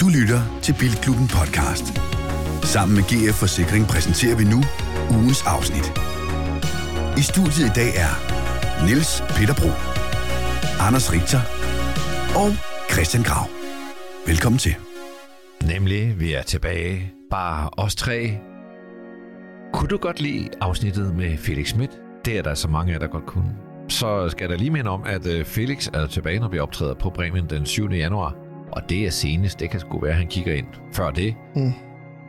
Du lytter til Bilklubben podcast. Sammen med GF Forsikring præsenterer vi nu ugens afsnit. I studiet i dag er Niels Peter Bro, Anders Richter og Christian Grav. Velkommen til. Nemlig, vi er tilbage. Bare os tre. Kunne du godt lide afsnittet med Felix Schmidt? Det er der så mange af, der godt kunne. Så skal der lige minde om, at øh, Felix er tilbage, når vi optræder på Bremen den 7. januar. Og det er senest. Det kan sgu være, at han kigger ind før det. Mm.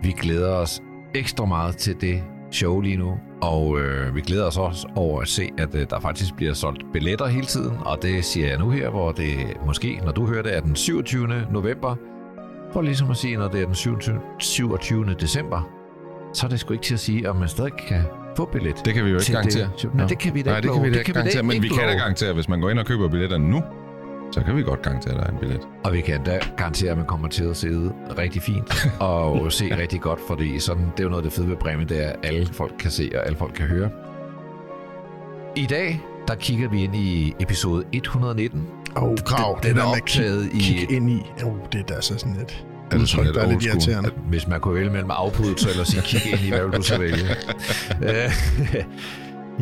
Vi glæder os ekstra meget til det show lige nu. Og øh, vi glæder os også over at se, at øh, der faktisk bliver solgt billetter hele tiden. Og det siger jeg nu her, hvor det måske, når du hører det, er den 27. november. For ligesom at sige, når det er den 27. 27. december, så er det sgu ikke til at sige, om man stadig kan få billet. Det kan vi jo ikke til garantere. Det. Nej, det kan vi da Nej, ikke det kan vi da ikke garantere, men vi kan da garantere, at hvis man går ind og køber billetterne nu, så kan vi godt garantere, at der er en billet. Og vi kan da garantere, at man kommer til at sidde rigtig fint og se rigtig godt, fordi sådan, det er jo noget af det fede ved Bremen, det er, at alle folk kan se og alle folk kan høre. I dag, der kigger vi ind i episode 119. Og grav, Den- det den der er optaget kigge, i- kigge ind i. Oh, det er da så sådan et Er det sådan lidt der lidt irriterende. Hvis man kunne vælge mellem afpudelse eller sige kigge ind i, hvad vil du så vælge?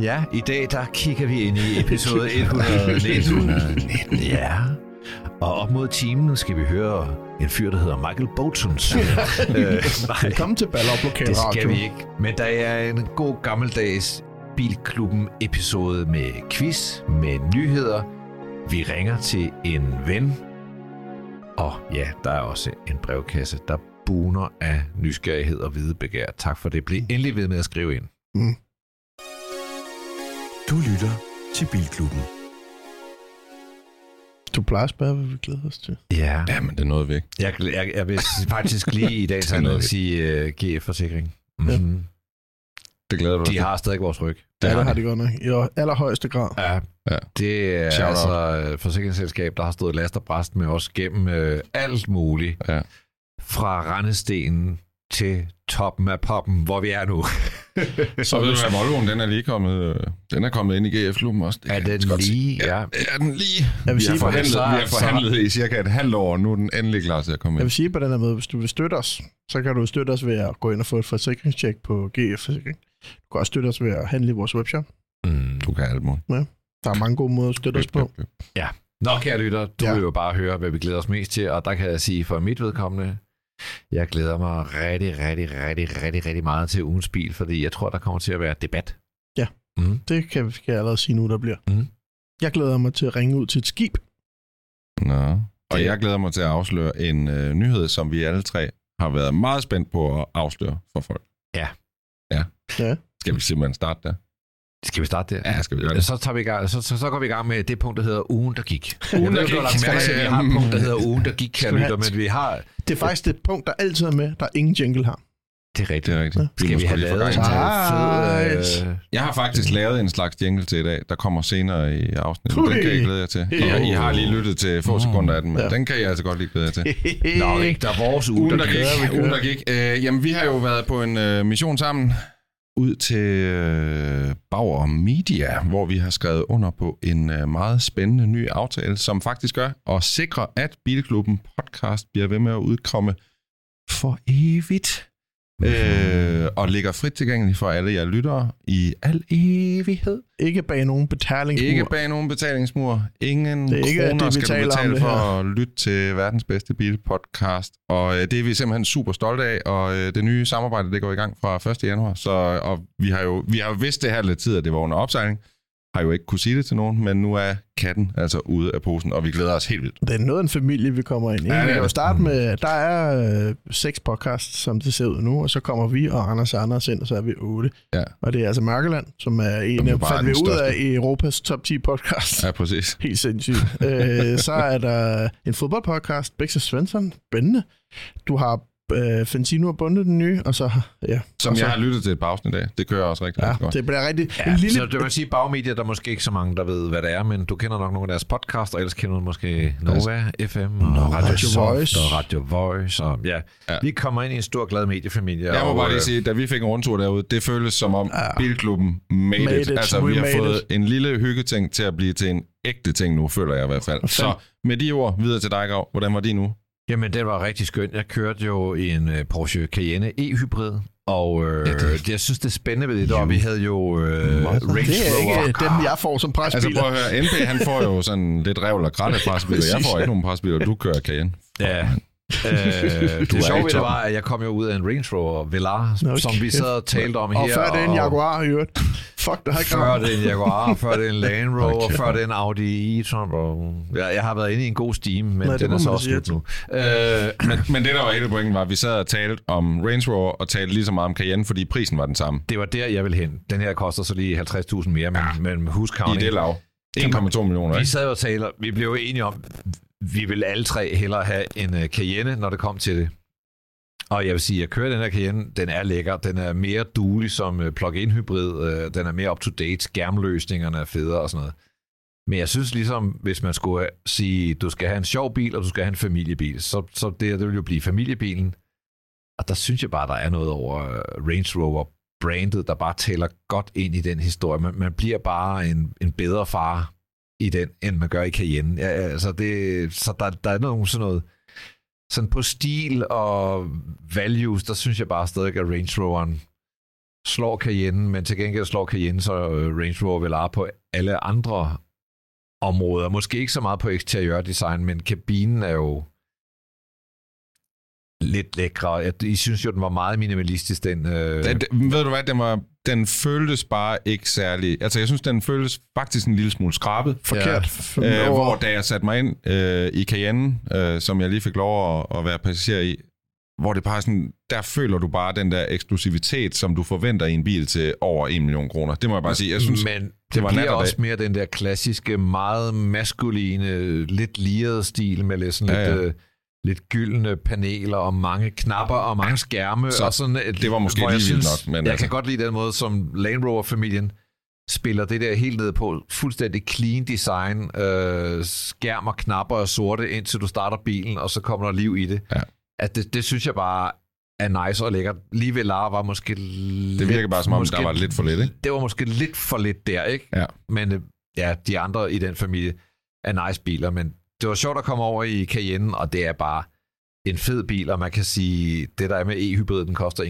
Ja, i dag der kigger vi ind i episode 119. Ja. Og op mod timen skal vi høre en fyr, der hedder Michael Boltons. øh, Velkommen til Ballerup Lokal det skal vi ikke. Men der er en god gammeldags Bilklubben episode med quiz, med nyheder. Vi ringer til en ven. Og ja, der er også en brevkasse, der buner af nysgerrighed og videbegær. Tak for det. Bliv endelig ved med at skrive ind. Du lytter til Bilklubben. Du plejer at spørge, hvad vi glæder os til. Ja, Ja, men det er noget væk. jeg, jeg, jeg vil faktisk lige i dag tage noget at sige uh, GF-forsikring. Mm-hmm. Det glæder du De har stadig vores ryg. Det, ja, det har de godt nok. I allerhøjeste grad. Ja, Ja. det er Shout altså et forsikringsselskab, der har stået last og bræst med os gennem øh, alt muligt. Ja. Fra rendestenen til toppen af poppen, hvor vi er nu. Så ved du hvad, Volvoen, den er lige kommet, øh, den er kommet ind i GF-klubben også. Det er jeg den lige? Ja. Er den lige? Jeg vil vi, sige, har for forhandlet, så- vi har så- forhandlet i cirka et halvt år, og nu er den endelig klar til at komme Jeg ind. vil sige på den her måde, hvis du vil støtte os, så kan du støtte os ved at gå ind og få et forsikringstjek på GF Forsikring. Du kan også støtte os ved at handle i vores webshop. Mm. Du kan alt muligt. Der er mange gode måder at støtte os på. Nå, kære lytter, du Ja. vil jo bare høre, hvad vi glæder os mest til, og der kan jeg sige for mit vedkommende, jeg glæder mig rigtig, rigtig, rigtig, rigtig, rigtig meget til ugens bil, fordi jeg tror, der kommer til at være debat. Ja. Mm. Det kan, kan jeg allerede sige nu, der bliver. Mhm. Jeg glæder mig til at ringe ud til et skib. Nå. Og Det- jeg glæder mig til at afsløre en øh, nyhed, som vi alle tre har været meget spændt på at afsløre for folk. Ja. Ja. Ja. Skal vi simpelthen starte der? Skal vi starte der? Ja, skal vi gøre det? Så, tager vi i gang, så, så, så går vi i gang med det punkt, der hedder ugen, der gik. Ugen, jeg ved, der gik. lagt mærke til, at vi har et punkt, der hedder ugen, der gik, have- lytter, men vi har... Det er faktisk det punkt, der altid er med, der ingen jingle har. Det er rigtigt. Det er rigtigt. Skal vi have lavet en fed... Øh, Jeg har faktisk lavet en slags jingle til i dag, der kommer senere i afsnittet. Ui. Den kan jeg glæde jer til. I, har- I har lige lyttet til få sekunder af den, men Ja. den kan jeg altså godt lige glæde jer til. Nå, ikke der er vores uge, Ugen, der der gik. gik. Ugen, der gik. Øh, jamen, vi har jo været på en øh, mission sammen ud til øh, Bauer Media, hvor vi har skrevet under på en øh, meget spændende ny aftale, som faktisk gør at sikre, at Bilklubben podcast bliver ved med at udkomme for evigt. Øh, og ligger frit tilgængelig for alle jer lyttere i al evighed. Ikke bag nogen betalingsmur. Ikke bag nogen betalingsmur. Ingen Det er ikke, kroner det, vi skal du betale for at lytte til verdens bedste bilpodcast. Og øh, det er vi simpelthen super stolte af, og øh, det nye samarbejde det går i gang fra 1. januar. Så, og vi har jo vi har vidst det her lidt tid, at det var under opsejling. Har jo ikke kunne sige det til nogen, men nu er katten altså ude af posen, og vi glæder os helt vildt. Det er noget af en familie, vi kommer ind i. Ja, Ja, det vi kan jo det. starte med, der er øh, seks podcasts, som det ser ud nu, og så kommer vi og Anders og Anders ind, og så er vi otte. Ja. Og det er altså Mørkeland, som er en af, fandt vi ud største. af i Europas top 10 podcast. Ja, præcis. Helt sindssygt. øh, så er der en fodboldpodcast, og Svensson. Spændende. Du har øh, Fantino har bundet den nye, og så... Ja, Som og så, jeg har lyttet til et par afsnit af. Det kører også rigtig, Ja, rigtig godt. det bliver rigtig... Ja, en lille, så det vil sige, bagmedia, der er måske ikke så mange, der ved, hvad det er, men du kender nok nogle af deres podcasts, og ellers kender du måske Nova FM og Nova, Radio, Radio Soft Voice. og Radio Voice. Og, ja. Ja. vi kommer ind i en stor, glad mediefamilie. Jeg må og, bare lige øh, sige, da vi fik en rundtur derude, det føltes som om Ja. Bilklubben made, Made it. it. Altså, We vi har fået it. en lille hyggeting til at blive til en ægte ting nu, føler jeg i hvert fald. Så med de ord, videre til dig, Grav. Hvordan var din nu? Jamen, det var rigtig skønt. Jeg kørte jo i en uh, Porsche Cayenne e-hybrid, og øh, Ja, det- jeg synes, det er spændende ved det, der, vi havde jo øh, Range det er Rover. ikke dem, jeg får som Altså presbiler. prøv at høre, NP han får jo sådan lidt revl og kratte presbiler. Jeg får ikke nogen presbiler, du kører Cayenne. Ja. Øh, er det i sjove ved det var, at jeg kom jo ud af en Range Rover Velar, Nå, som vi sad og talte om her. og før det er en Jaguar, i øvrigt. Fuck, det har ikke Før det er en Jaguar, før det er en Land Rover, Okay. før det er en Audi e-tron. og- Jeg, jeg har været inde i en god steam, men Nej, det den er så også slut nu. Øh, Men, men det, der var hele pointen, var, at vi sad og talte om Range Rover og talte lige så meget om Cayenne, fordi prisen var den samme. det var der, jeg ville hen. Den her koster så lige 50.000 mere, men, ja. men husk I det lav. 1,2 millioner, Vi sad og talte, vi blev jo enige om, vi ville alle tre hellere have en uh, Cayenne, når det kom til det. Og jeg vil sige, at jeg kører den her Cayenne, den er lækker. Den er mere duelig som uh, plug-in hybrid. Uh, den er mere up-to-date. Skærmløsningerne er federe og sådan noget. Men jeg synes ligesom, hvis man skulle sige, du skal have en sjov bil, og du skal have en familiebil, så, så det, det vil jo blive familiebilen. Og der synes jeg bare, der er noget over Range Rover brandet, der bare tæller godt ind i den historie. Man, man bliver bare en, en bedre far i den, end man gør i Cayenne. Ja, altså det, så der, der er noget, sådan noget, sådan på stil og values, der synes jeg bare stadig, at Range Roveren slår Cayenne, men til gengæld slår Cayenne så øh, Range Rover Velar på alle andre områder. Måske ikke så meget på eksteriørdesign, men kabinen er jo lidt lækre. Jeg, I synes jo, den var meget minimalistisk, den... Øh, den, ved du hvad, den, var, den føltes bare ikke særlig... Altså, jeg synes, den føltes faktisk en lille smule skrabet. Forkert. Øh, Øh, hvor da jeg satte mig ind øh, i Cayenne, øh, som jeg lige fik lov at, at være passager i, hvor det bare sådan, der føler du bare den der eksklusivitet, som du forventer i en bil til over 1 million kroner. Det må jeg bare sige. Jeg synes, men det, det var bliver også mere den der klassiske, meget maskuline, lidt lirede stil med lidt, sådan Ja, lidt, ja. øh, lidt gyldne paneler og mange knapper og mange skærme. Så og sådan, et- det var måske jeg lige vildt synes, nok, men jeg altså- kan godt lide den måde, som Land Rover-familien spiller det der helt ned på. Fuldstændig clean design. Øh, skærm og knapper er sorte, indtil du starter bilen, og så kommer der liv i det. Ja. At det, det synes jeg bare er nice og lækkert. Lige ved Lara var måske det virker bare som om, der var lidt for lidt, ikke? det var måske lidt for lidt der, ikke? Ja. Men øh, ja, de andre i den familie er nice biler, men det var sjovt at komme over i Cayenne, og det er bare en fed bil, og man kan sige, det der er med e-hybrid, den koster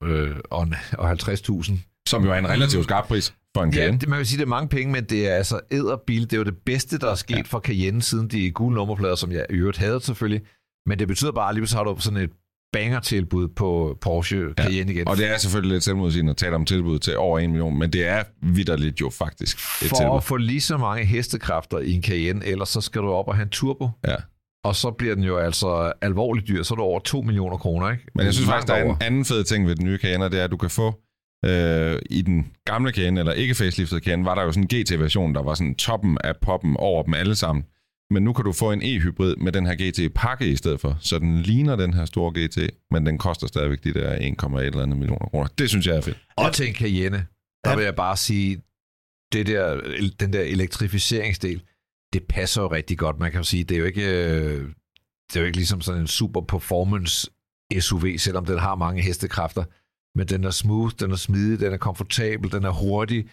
1,2 øh, og, en- og 50.000. Som jo er en relativt skarp pris for en Ja, Cayenne. det, man kan sige, det er mange penge, men det er altså æderbil. Det er jo det bedste, der er sket ja. for Cayenne, siden de gule nummerplader, som jeg i øvrigt havde selvfølgelig. Men det betyder bare, at lige så har du sådan et banger-tilbud på Porsche Cayenne igen. Og det er selvfølgelig lidt selvmodsigende at tale om tilbud til over 1 million, men det er vidderligt jo faktisk et for tilbud. at få lige så mange hestekræfter i en Cayenne, ellers så skal du op og have en turbo. Ja. Og så bliver den jo altså alvorligt dyr, så er det over 2 millioner kroner, ikke? Men jeg synes faktisk, der er en anden fed ting ved den nye Cayenne, det er, at du kan få øh, i den gamle Cayenne, eller ikke faceliftet Cayenne, var der jo sådan en GT-version, der var sådan toppen af poppen over dem alle sammen. Men nu kan du få en e-hybrid med den her GT-pakke i stedet for, så den ligner den her store GT, men den koster stadigvæk de der 1,1 eller andet millioner kroner. Det synes jeg er fedt. Og til en Cayenne, der vil jeg bare sige, det der, den der elektrificeringsdel, det passer jo rigtig godt. Man kan jo sige, det er jo ikke, øh, det er jo ikke ligesom sådan en super performance SUV, selvom den har mange hestekræfter. Men den er smooth, den er smidig, den er komfortabel, den er hurtig.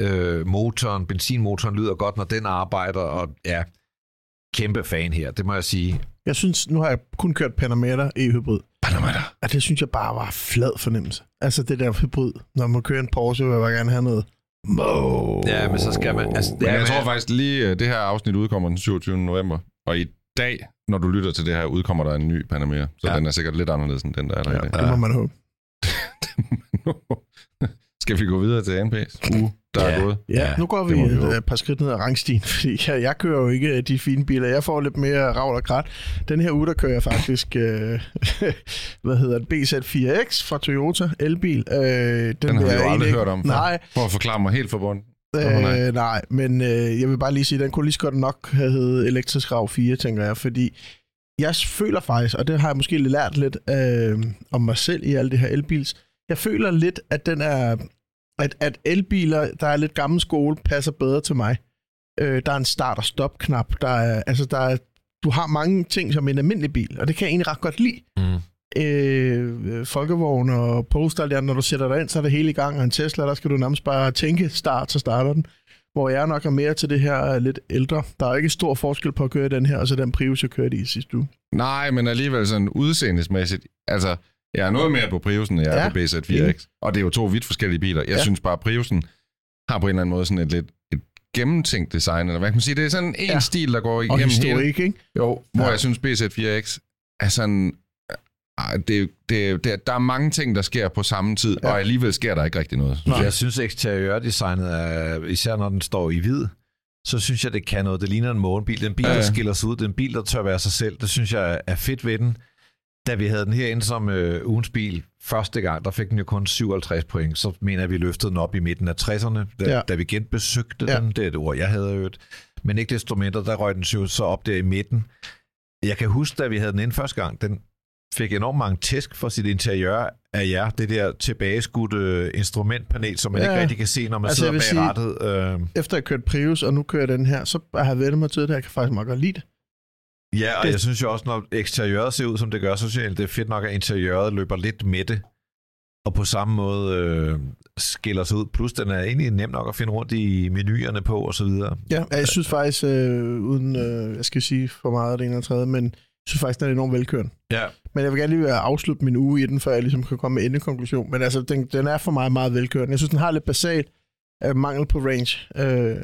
Øh, motoren, benzinmotoren lyder godt, når den arbejder, og ja, kæmpe fan her, det må jeg sige. Jeg synes, nu har jeg kun kørt Panamera e-hybrid. Panamera. Og det synes jeg bare var flad fornemmelse. Altså det der hybrid. Når man kører en Porsche, vil jeg bare gerne have noget. Mo. Ja, men så skal man... Altså, Men ja, jeg men- tror faktisk lige, øh, det her afsnit udkommer den 27. november, og i dag, når du lytter til det her, udkommer der en ny Panamera, så Ja. den er sikkert lidt anderledes end den, der er der Ja, i dag. det må man håbe. Skal vi gå videre til NP's uge, der Ja. er gået? Ja, Ja, nu går vi vi et håbe. øh, par skridt ned ad rangstien, fordi jeg, jeg kører jo ikke øh, de fine biler. Jeg får lidt mere ravl og krat. Den her uge, der kører jeg faktisk, øh, hvad hedder det, BZ4X fra Toyota, elbil. Øh, den, Den har jeg jo aldrig ikke- hørt om før. Nej, For at forklare mig helt forbundet. Åh, nej. Øh, nej, men øh, jeg vil bare lige sige, at den kunne lige så godt nok have heddet elektrisk RAV 4, tænker jeg, fordi jeg føler faktisk, og det har jeg måske lært lidt øh, om mig selv i alt det her elbils, jeg føler lidt, at den er, at, at elbiler, der er lidt gammel skole, passer bedre til mig. Øh, der er en start- og stop-knap. Der er, altså, der er, du har mange ting som en almindelig bil, og det kan jeg egentlig ret godt lide. Mm. Øh, folkevogn og Polestar, der, når du sætter dig ind, så er det hele i gang, og en Tesla, der skal du nærmest bare tænke start, så starter den. Hvor jeg nok er mere til det her lidt ældre. Der er ikke stor forskel på at køre den her, og så den Prius, jeg kørte i sidste uge. Nej, men alligevel sådan udseendesmæssigt. Altså, jeg er noget mere på Priusen, end jeg er Ja. på BZ4X. Og det er jo to vidt forskellige biler. Jeg Ja. synes bare, at Priusen har på en eller anden måde sådan et lidt et gennemtænkt design, eller hvad kan man sige? Det er sådan en Ja. stil, der går Og igennem hele... historik, ikke? Jo, hvor Ja. jeg synes, BZ4X er sådan... Det, det, det, der er mange ting, der sker på samme tid, Ja. og alligevel sker der ikke rigtig noget. Nej. Jeg synes, eksteriørdesignet er, især når den står i hvid, så synes jeg, det kan noget. Det ligner en morgenbil. Det er en bil, Ja, der skiller sig ud. Det er en bil, der tør være sig selv. Det synes jeg er fedt ved den. Da vi havde den herinde som øh, ugens bil første gang, der fik den jo kun 57 point. Så mener jeg, vi løftede den op i midten af 60'erne, da, Ja. da vi genbesøgte Ja. den. Det er et ord, jeg havde hørt. Men ikke desto mindre, der røg den så op der i midten. Jeg kan huske, da vi havde den ind første gang, den fik enormt mange tæsk for sit interiør af jer. Det der tilbageskudte instrumentpanel, som man Ja. ikke rigtig kan se, når man Altså, sidder bag sige- rattet. Øh, Efter jeg kørte Prius, og nu kører jeg den her, så har jeg vendt mig til det, jeg kan faktisk meget godt lide det. Ja, og Det- jeg synes jo også, når eksteriøret ser ud, som det gør, så jeg, det er fedt nok, at interiøret løber lidt med det, og på samme måde øh, skiller sig ud. Plus, den er egentlig nem nok at finde rundt i menuerne på, og så videre. Ja, jeg synes faktisk, øh, uden øh, jeg skal sige for meget af det ene og tredje, men jeg synes faktisk, den er enormt velkørende. Ja. Men jeg vil gerne lige afslutte min uge i den, før jeg ligesom kan komme med endekonklusion. Men altså, den, den er for mig meget velkørende. Jeg synes, den har lidt basalt øh, mangel på range. Øh, øh,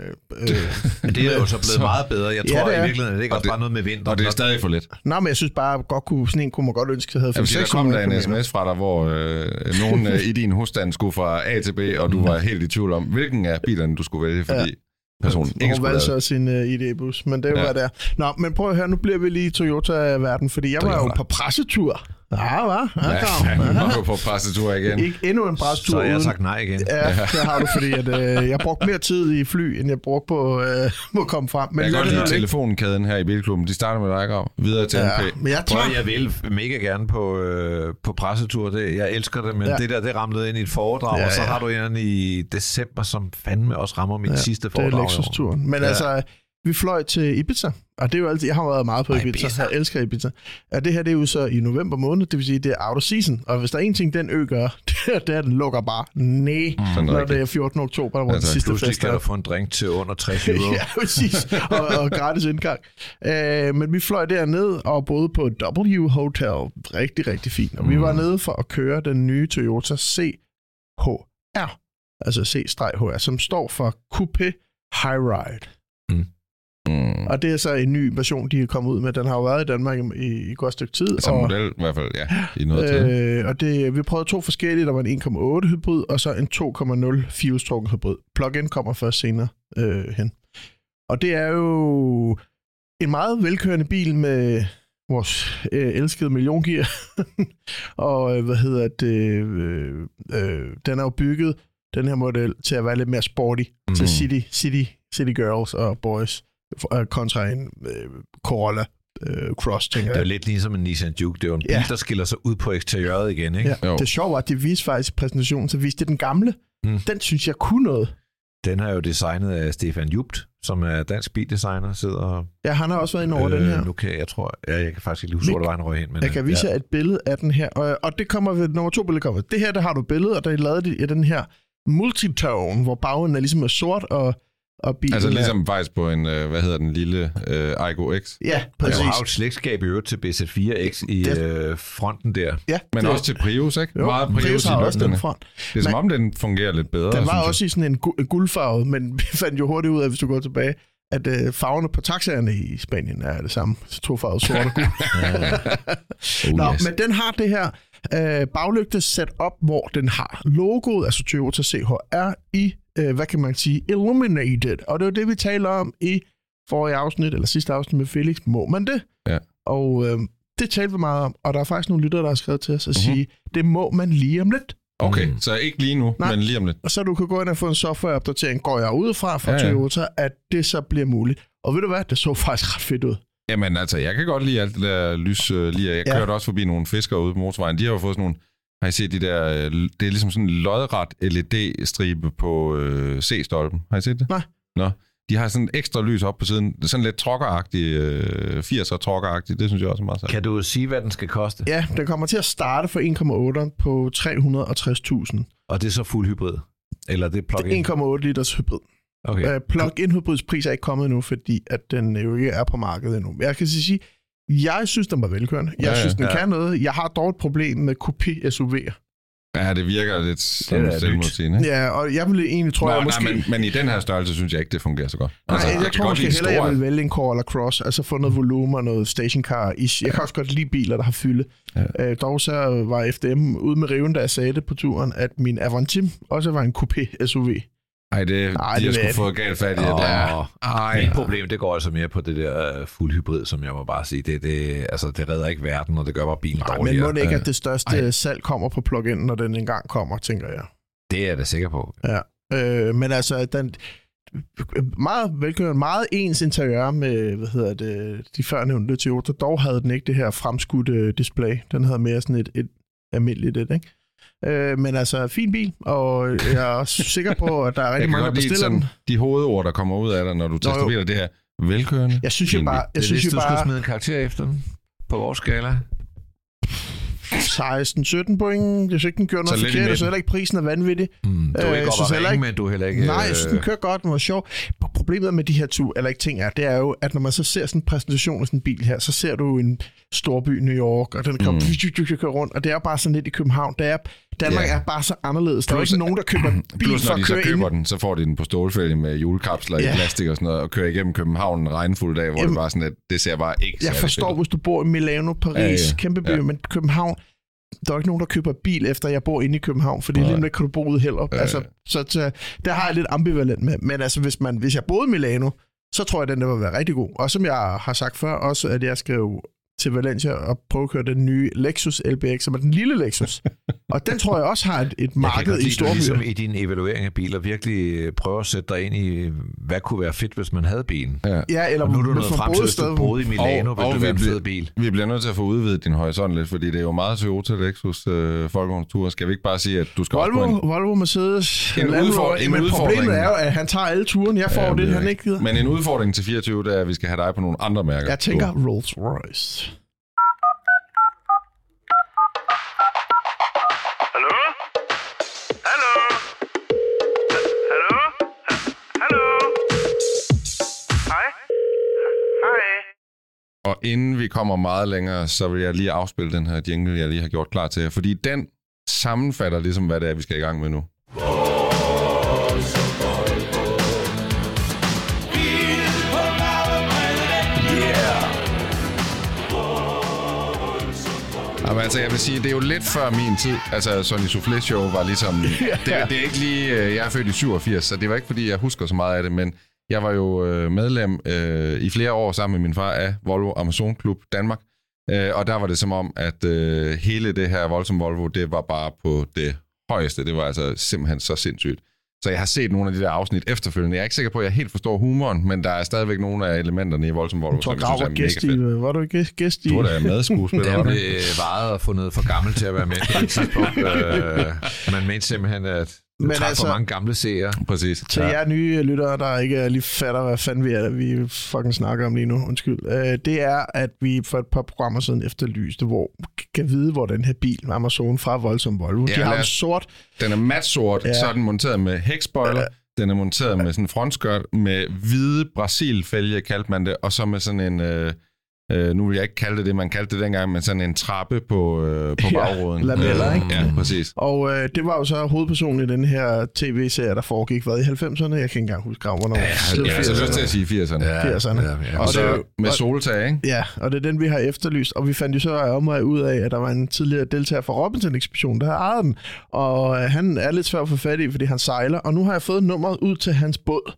Men det er jo så blevet Så- meget bedre. Jeg Ja, tror det i er. virkeligheden, at det ikke Og også det- bare noget med vinter. Og det er stadig for lidt. nej, men jeg synes bare, godt kunne, sådan en kunne man godt ønske, at jeg havde Jeg vil sige, der 500 kom der en sms fra dig, hvor øh, nogen øh, i din husstand skulle fra A til B, og du var helt i tvivl om, hvilken af bilerne du skulle vælge, fordi ja. personen ikke Hun valgte så sin uh, ID-bus, men det var Ja. ja. der. Nå, men prøv at høre, nu bliver vi lige i Toyota-verden, fordi jeg var jo på pressetur. Ja, hva? Ja, Ja, Ja. var du på pressetur igen. Ikke endnu en Så pressetur har jeg uden. sagt nej igen. Ja, det har du, fordi at, øh, jeg brugte mere tid i fly, end jeg brugte på øh, at komme frem. Men jeg kan godt det lide nu telefonkæden her i Bilklubben. De starter med dig, Grav. Videre til Ja, NP. men jeg Prøv, tager... jeg vil mega gerne på, øh, på pressetur. Det, jeg elsker det, men Ja. ja. det der, det ramlede ind i et foredrag, Ja, ja, og så ja. har du en i december, som fandme også rammer mit Ja, ja, sidste Det er foredrag. i år. Lexus-turen. Men Ja. ja. altså, vi fløj til Ibiza, og det er jo altid, jeg har været meget på Ej, Ibiza. Ibiza. Jeg elsker Ibiza. Ja, det her det er jo så i november måned, det vil sige, det er out of season. Og hvis der er en ting, den ø gør, det er, det er, den lukker bare nej, Sådan når det er 14. oktober, hvor Altså, den sidste Pludselig fest kan er. du få en drink til under 60 euro. ja, præcis. Og, og gratis indgang. Uh, men vi fløj derned og boede på W Hotel. Rigtig, rigtig fint. Og vi var nede for at køre den nye Toyota CHR. Altså C-HR, som står for Coupé High Ride. Mm. Og det er så en ny version, de er kommet ud med. Den har jo været i Danmark i, i et godt stykke tid. Som og, model i hvert fald, ja. I noget tid. øh, og det, vi prøvede to forskellige. Der var en 1,8 hybrid, og så en 2,0 firehjulstrukket hybrid. Plug-in kommer først senere øh, hen. Og det er jo en meget velkørende bil med vores øh, elskede milliongear. og øh, hvad hedder det? Øh, øh, den er jo bygget, den her model, til at være lidt mere sporty mm. til city, city, city girls og boys, kontra en øh, Corolla øh, Cross, tænker Det er jeg. jo lidt ligesom en Nissan Juke. Det er jo en bil, Ja. der skiller sig ud på eksteriøret igen, ikke? Ja. Jo. Det sjove var, at det viste faktisk præsentationen, så viste det den gamle. Mm. Den synes jeg kunne noget. Den er jo designet af Stefan Jupt, som er dansk bildesigner, sidder og... Ja, han har også været inde over øh, den her. Nu kan jeg, jeg tror... Ja, jeg kan faktisk ikke lige huske, hvor det var, han røg hen. Men, Jeg kan øh, vise jer et billede af den her, og, og det kommer ved nummer to billede kommer. Det her, der har du et billede, og der er lavet i den her multitone, hvor bagenden er ligesom er sort, og, og bilen Altså er... ligesom faktisk på en, øh, hvad hedder den lille øh, Aigo X. Ja, Og præcis. du har jo et slægtskab i øvrigt til BZ4X i Det- øh, fronten der. Ja, Men det, også til Prius, ikke? jo, Meget Prius, Prius i har også den front. Det er som om, den fungerer lidt bedre. Den var jeg. også i sådan en gu- guldfarve, men vi fandt jo hurtigt ud af, hvis du går tilbage, at øh, farverne på taxaerne i Spanien er det samme. Så to farver sort og gul. Oh, Nå, yes. men den har det her øh, baglygte setup, hvor den har logoet, altså Toyota CHR, i, øh, hvad kan man sige, illuminated. Og det var det, vi taler om i forrige afsnit, eller sidste afsnit med Felix. Må man det? Ja. Og øh, det talte vi meget om, og der er faktisk nogle lyttere, der har skrevet til os og Mhm. sige, det må man lige om lidt. Okay, Mm. så ikke lige nu, Nej. men lige om lidt. Og så du kan gå ind og få en softwareopdatering, går jeg ud fra ja, ja. Toyota, at det så bliver muligt. Og ved du hvad, det så faktisk ret fedt ud. Jamen altså, jeg kan godt lide alt det der lys. Øh, lige. Jeg Ja. kørte også forbi nogle fiskere ude på motorvejen. De har jo fået sådan nogle... Har I set de der... øh, Det er ligesom sådan en lodret LED-stribe på øh, C-stolpen. Har I set det? Nej. Nå. De har sådan ekstra lys op på siden. Det er sådan lidt trokkeragtigt. Øh, 80'er trokkeragtigt. Det synes jeg også er meget sejt. Kan du sige, hvad den skal koste? Ja, den kommer til at starte for 1,8 på 360.000. Og det er så fuld hybrid? Eller det er plug-in? 1,8 liters hybrid. Okay. Uh, plug-in hybrids pris er ikke kommet endnu, fordi at den jo ikke er på markedet endnu. Men jeg kan sige, jeg synes, den var velkørende. Jeg Ja, ja, ja. synes, den Ja. ja. kan noget. Jeg har dog et problem med coupé SUV'er. Ja, det virker lidt som er selvmodsigende. ikke? Ja, og jeg ville egentlig, tror Nå, jeg nej, måske... men, men i den her størrelse synes jeg ikke, det fungerer så godt. Nej, altså, jeg, kan jeg tror måske hellere, jeg store- vil vælge en Corolla Cross, altså få noget volumen og noget stationcar. -ish. Jeg kan også godt lide biler, der har fylde. Ja. Ja. Øh, dog så var FDM ude med riven, da jeg sagde det på turen, at min Avantim også var en coupé SUV. Ej, det, Ej, de har det sgu ved jeg fået galt fat i det der. Ej, Mit problem, det går altså mere på det der øh, fuld hybrid, som jeg må bare sige. Det, det, altså, det redder ikke verden, og det gør bare bilen men dårligere. må det ikke, Øh, at det største ej. salg kommer på plug-in, når den engang kommer, tænker jeg. Det er jeg da sikker på. Ja. Øh, men altså, den, meget velkørende, meget ens interiør med, hvad hedder det, de førnævnte Toyota. Dog havde den ikke det her fremskudte display. Den havde mere sådan et, et almindeligt et, ikke? Øh, men altså, fin bil, og jeg er også sikker på, at der er jeg rigtig mange, der bestiller sådan, den. de hovedord, der kommer ud af dig, når du jo. testamenterer det her. Velkørende. Jeg synes jo bare, jeg det synes hvis jo du skulle bare smide en karakter efter den på vores skala. 16-17 point. Jeg synes ikke, den gjorde Så noget forkert. Jeg synes heller ikke, prisen er vanvittig. Mm, du er Øh, ikke jeg op synes at heller ringe, ikke- men du er heller ikke... Nej, jeg synes, den øh, kører godt, den var sjov. Problemet med de her to, eller ikke ting er, det er jo, at når man så ser sådan en præsentation af sådan en bil her, så ser du en storby New York, og den kommer Mm. mm. rundt, og det er bare sådan lidt i København. Det er, Danmark Ja. er bare så anderledes. Der er Plus- ikke nogen, der køber bil Plus, for når de at så køber ind. den, så får de den på stålfælge med julekapsler Ja. i plastik og sådan noget, og kører igennem København en regnfuld dag, hvor Jamen, det bare sådan, at det ser bare ikke Jeg forstår, fedt hvis du bor i Milano, Paris, Ja, ja, kæmpe by, Ja. men København, der er jo ikke nogen, der køber bil, efter jeg bor inde i København, fordi Nej. lige nu kan du bo ude heller. Ja. Altså, så, så der har jeg lidt ambivalent med. Men altså, hvis, man, hvis jeg boede i Milano, så tror jeg, den der vil være rigtig god. Og som jeg har sagt før, også at jeg skrev til Valencia og prøve at køre den nye Lexus LBX, som er den lille Lexus. og den tror jeg også har et, et marked i du storbyer. ligesom i din evaluering af biler virkelig øh, prøver at sætte dig ind i, hvad kunne være fedt, hvis man havde bilen. Ja, eller Og nu er du nået frem til, hvis du hvor- boede i Milano, Og- og det være en fed bil. Vi bliver nødt til at få udvidet din horisont lidt, fordi det er jo meget Toyota Lexus øh, folkevognsture. Skal vi ikke bare sige, at du skal Volvo, en, Volvo, Mercedes, En Rover. udfordring- en Men udfordring. problemet er jo, at han tager alle turen. Jeg får Ja, det han ikke- ikke gider. Men en udfordring til 24, det er, at vi skal have dig på nogle andre mærker. Jeg tænker Rolls Royce. Og inden vi kommer meget længere, så vil jeg lige afspille den her jingle, jeg lige har gjort klar til jer. Fordi den sammenfatter ligesom, hvad det er, vi skal i gang med nu. Jamen, altså, jeg vil sige, det er jo lidt før min tid. Altså, Sonny Soufflé Show var ligesom... Det, det er ikke lige... øh, Jeg er født i 87, så det var ikke, fordi jeg husker så meget af det, men jeg var jo øh, medlem øh, i flere år sammen med min far af Volvo Amazon Klub Danmark. Øh, og der var det som om, at øh, hele det her voldsomme Volvo, det var bare på det højeste. Det var altså simpelthen så sindssygt. Så jeg har set nogle af de der afsnit efterfølgende. Jeg er ikke sikker på, at jeg helt forstår humoren, men der er stadigvæk nogle af elementerne i voldsom Volvo, som var jeg synes gæst er i... mega fedt. Var du ikke gæst i? Du var da medskuespiller, Jeg var du blev varet og fundet for gammel til at være med på et tidspunkt. Øh, man mente simpelthen, at Men altså- for mange gamle seere. Præcis. Til jer nye lyttere, der ikke lige fatter, hvad fanden vi er, vi fucking snakker om lige nu, undskyld. Øh, det er, at vi for et par programmer siden efterlyste, hvor kan vide, hvor den her bil, Amazon fra Voldsom Volvo, Ja, de har en sort, Den er mat sort, ja. Ja. så er den monteret med hækspoiler, den er monteret med sådan en frontskørt med hvide Brasil-fælge, kaldte man det, og så med sådan en, øh, øh, nu vil jeg ikke kalde det det, man kaldte det dengang, men sådan en trappe på, øh, på Ja, bagruden. lameller, Øh, ikke? Ja, præcis. og øh, det var jo så hovedpersonen i den her tv-serie, der foregik, hvad, i 90'erne? Jeg kan ikke engang huske, hvornår. Ja, jeg har lyst til at sige 80'erne. Ja. 80'erne. Ja, ja. Og Og så det med og- soltag, ikke? Ja, og det er den, vi har efterlyst. Og vi fandt jo så om mig ud af, at der var en tidligere deltager fra Robinson-ekspeditionen, der har ejet den. Og øh, han er lidt svær at få fat i, fordi han sejler. Og nu har jeg fået nummeret ud til hans båd.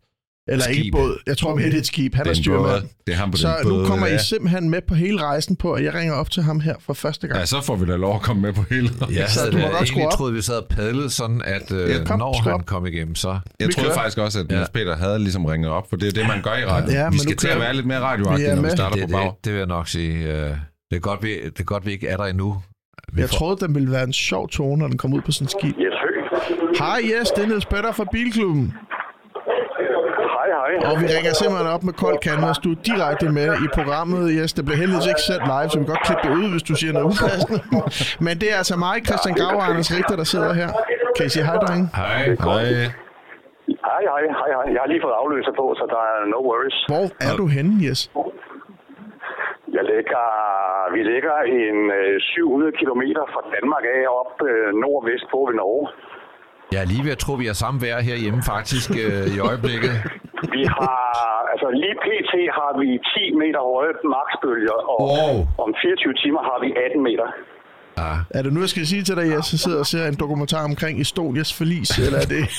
Eller Skib. ikke båd. Jeg tror mere, det er et skib. Han er styrmand. Det er ham på Så den nu båd, kommer I ja. simpelthen med på hele rejsen på, at jeg ringer op til ham her for første gang. Ja, så får vi da lov at komme med på hele. Jeg Så havde du må godt skrue egentlig op. troet, vi sad og padlede sådan, at øh, Ja, kom, når skru han kom igennem, så... Jeg Vi troede kører. faktisk også, at Ja. Niels Peter havde ligesom ringet op, for det er det, man gør i radio. Ja, vi skal nu til at være lidt mere radioagtige, når vi starter Det, på bag. det, det vil jeg nok sige. Øh, det, er godt, vi, det er godt, vi ikke er der endnu. Vi Jeg troede, den ville være en sjov tone, når den kom ud på sådan et skib. Yes. Hej, yes, det er Niels Petter fra Bilklubben. Og vi ringer simpelthen op med kold canvas. Du er direkte med i programmet. Yes, det bliver heldigvis ikke sendt live, så vi kan godt klippe det ud, hvis du siger noget upassende. Men det er altså mig, Christian Gav og Anders Richter, der sidder her. Kan I sige hej, drenge? Hej. Hej. Hej, hej, hej, hej. Jeg har lige fået afløser på, så der er no worries. Hvor er du henne, yes? Jeg ligger, vi ligger en øh, 700 km fra Danmark af op øh, nordvest på ved Norge. Jeg er lige ved at tro, vi har samme vejr herhjemme faktisk øh, i øjeblikket. Vi har, altså lige pt. har vi 10 meter høje maksbølger, og Wow. om 24 timer har vi 18 meter. Ja. Er det nu, jeg skal sige til dig, Jes, jeg sidder og ser en dokumentar omkring Estonias forlis, eller er det...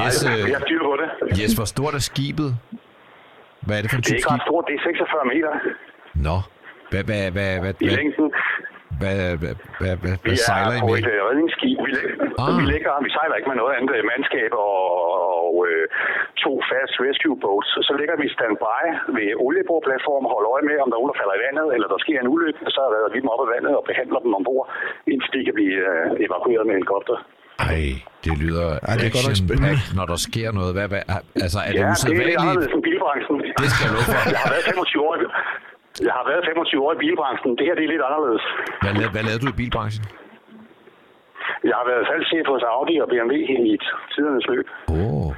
Yes, Vi øh, har styr på det. yes, hvor stort er skibet? Hvad er det for en Det er ikke ret stort, det er 46 meter Nå. Hvad, hvad, hvad, hvad, i hvad, længden. Hvad, hvad, hvad, hvad, Vi hvad sejler I er på med? et øh, redningsskib. Vi, læ- Ah. vi, ligger, vi sejler ikke med noget andet mandskab og, og øh, to fast rescue boats. Så ligger vi standby ved olieboreplatformen og holder øje med, om der er nogen, der falder i vandet, eller der sker en ulykke. Så redder vi dem op af vandet og behandler dem ombord, indtil de kan blive øh, evakueret med helikopter. Ej, det lyder Ej, det er godt nok spændende. når der sker noget. Hvad, hvad, altså, er det Ja, det er usædvanligt? anderledes end bilbranchen. Det skal jeg love for. Jeg har været 25 år. Jeg har været 25 år i bilbranchen. Det her det er lidt anderledes. Hvad, la- hvad lavede du i bilbranchen? Jeg har været salgschef hos Audi og BMW i et tidernes løb. Åh. Oh.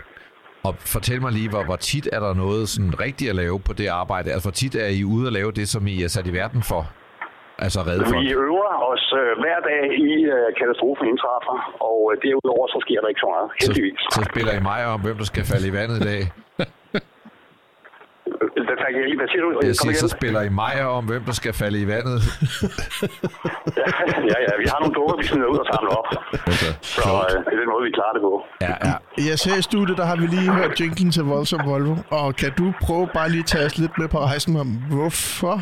Og fortæl mig lige, hvor, hvor tit er der noget sådan rigtigt at lave på det arbejde? Altså, hvor tit er I ude at lave det, som I er sat i verden for? Altså redde folk? Vi øver os øh, hver dag i øh, katastrofen indtræffer, og øh, derudover så sker der ikke så meget, Så, heldigvis. så spiller I mig om, hvem der skal falde i vandet i dag. Hvad, jeg lige- hvad siger du? Jeg siger, så spiller I mig om, hvem der skal falde i vandet. Ja, ja, ja, vi har nogle dukker, vi smider ud og samler op. Okay. Så øh, det er den måde, vi klarer det på. Ja, ja. Jeg ser i studiet, der har vi lige hørt Jenkins til Voldsom Volvo. Og kan du prøve bare lige at tage os lidt med på rejsen om, hvorfor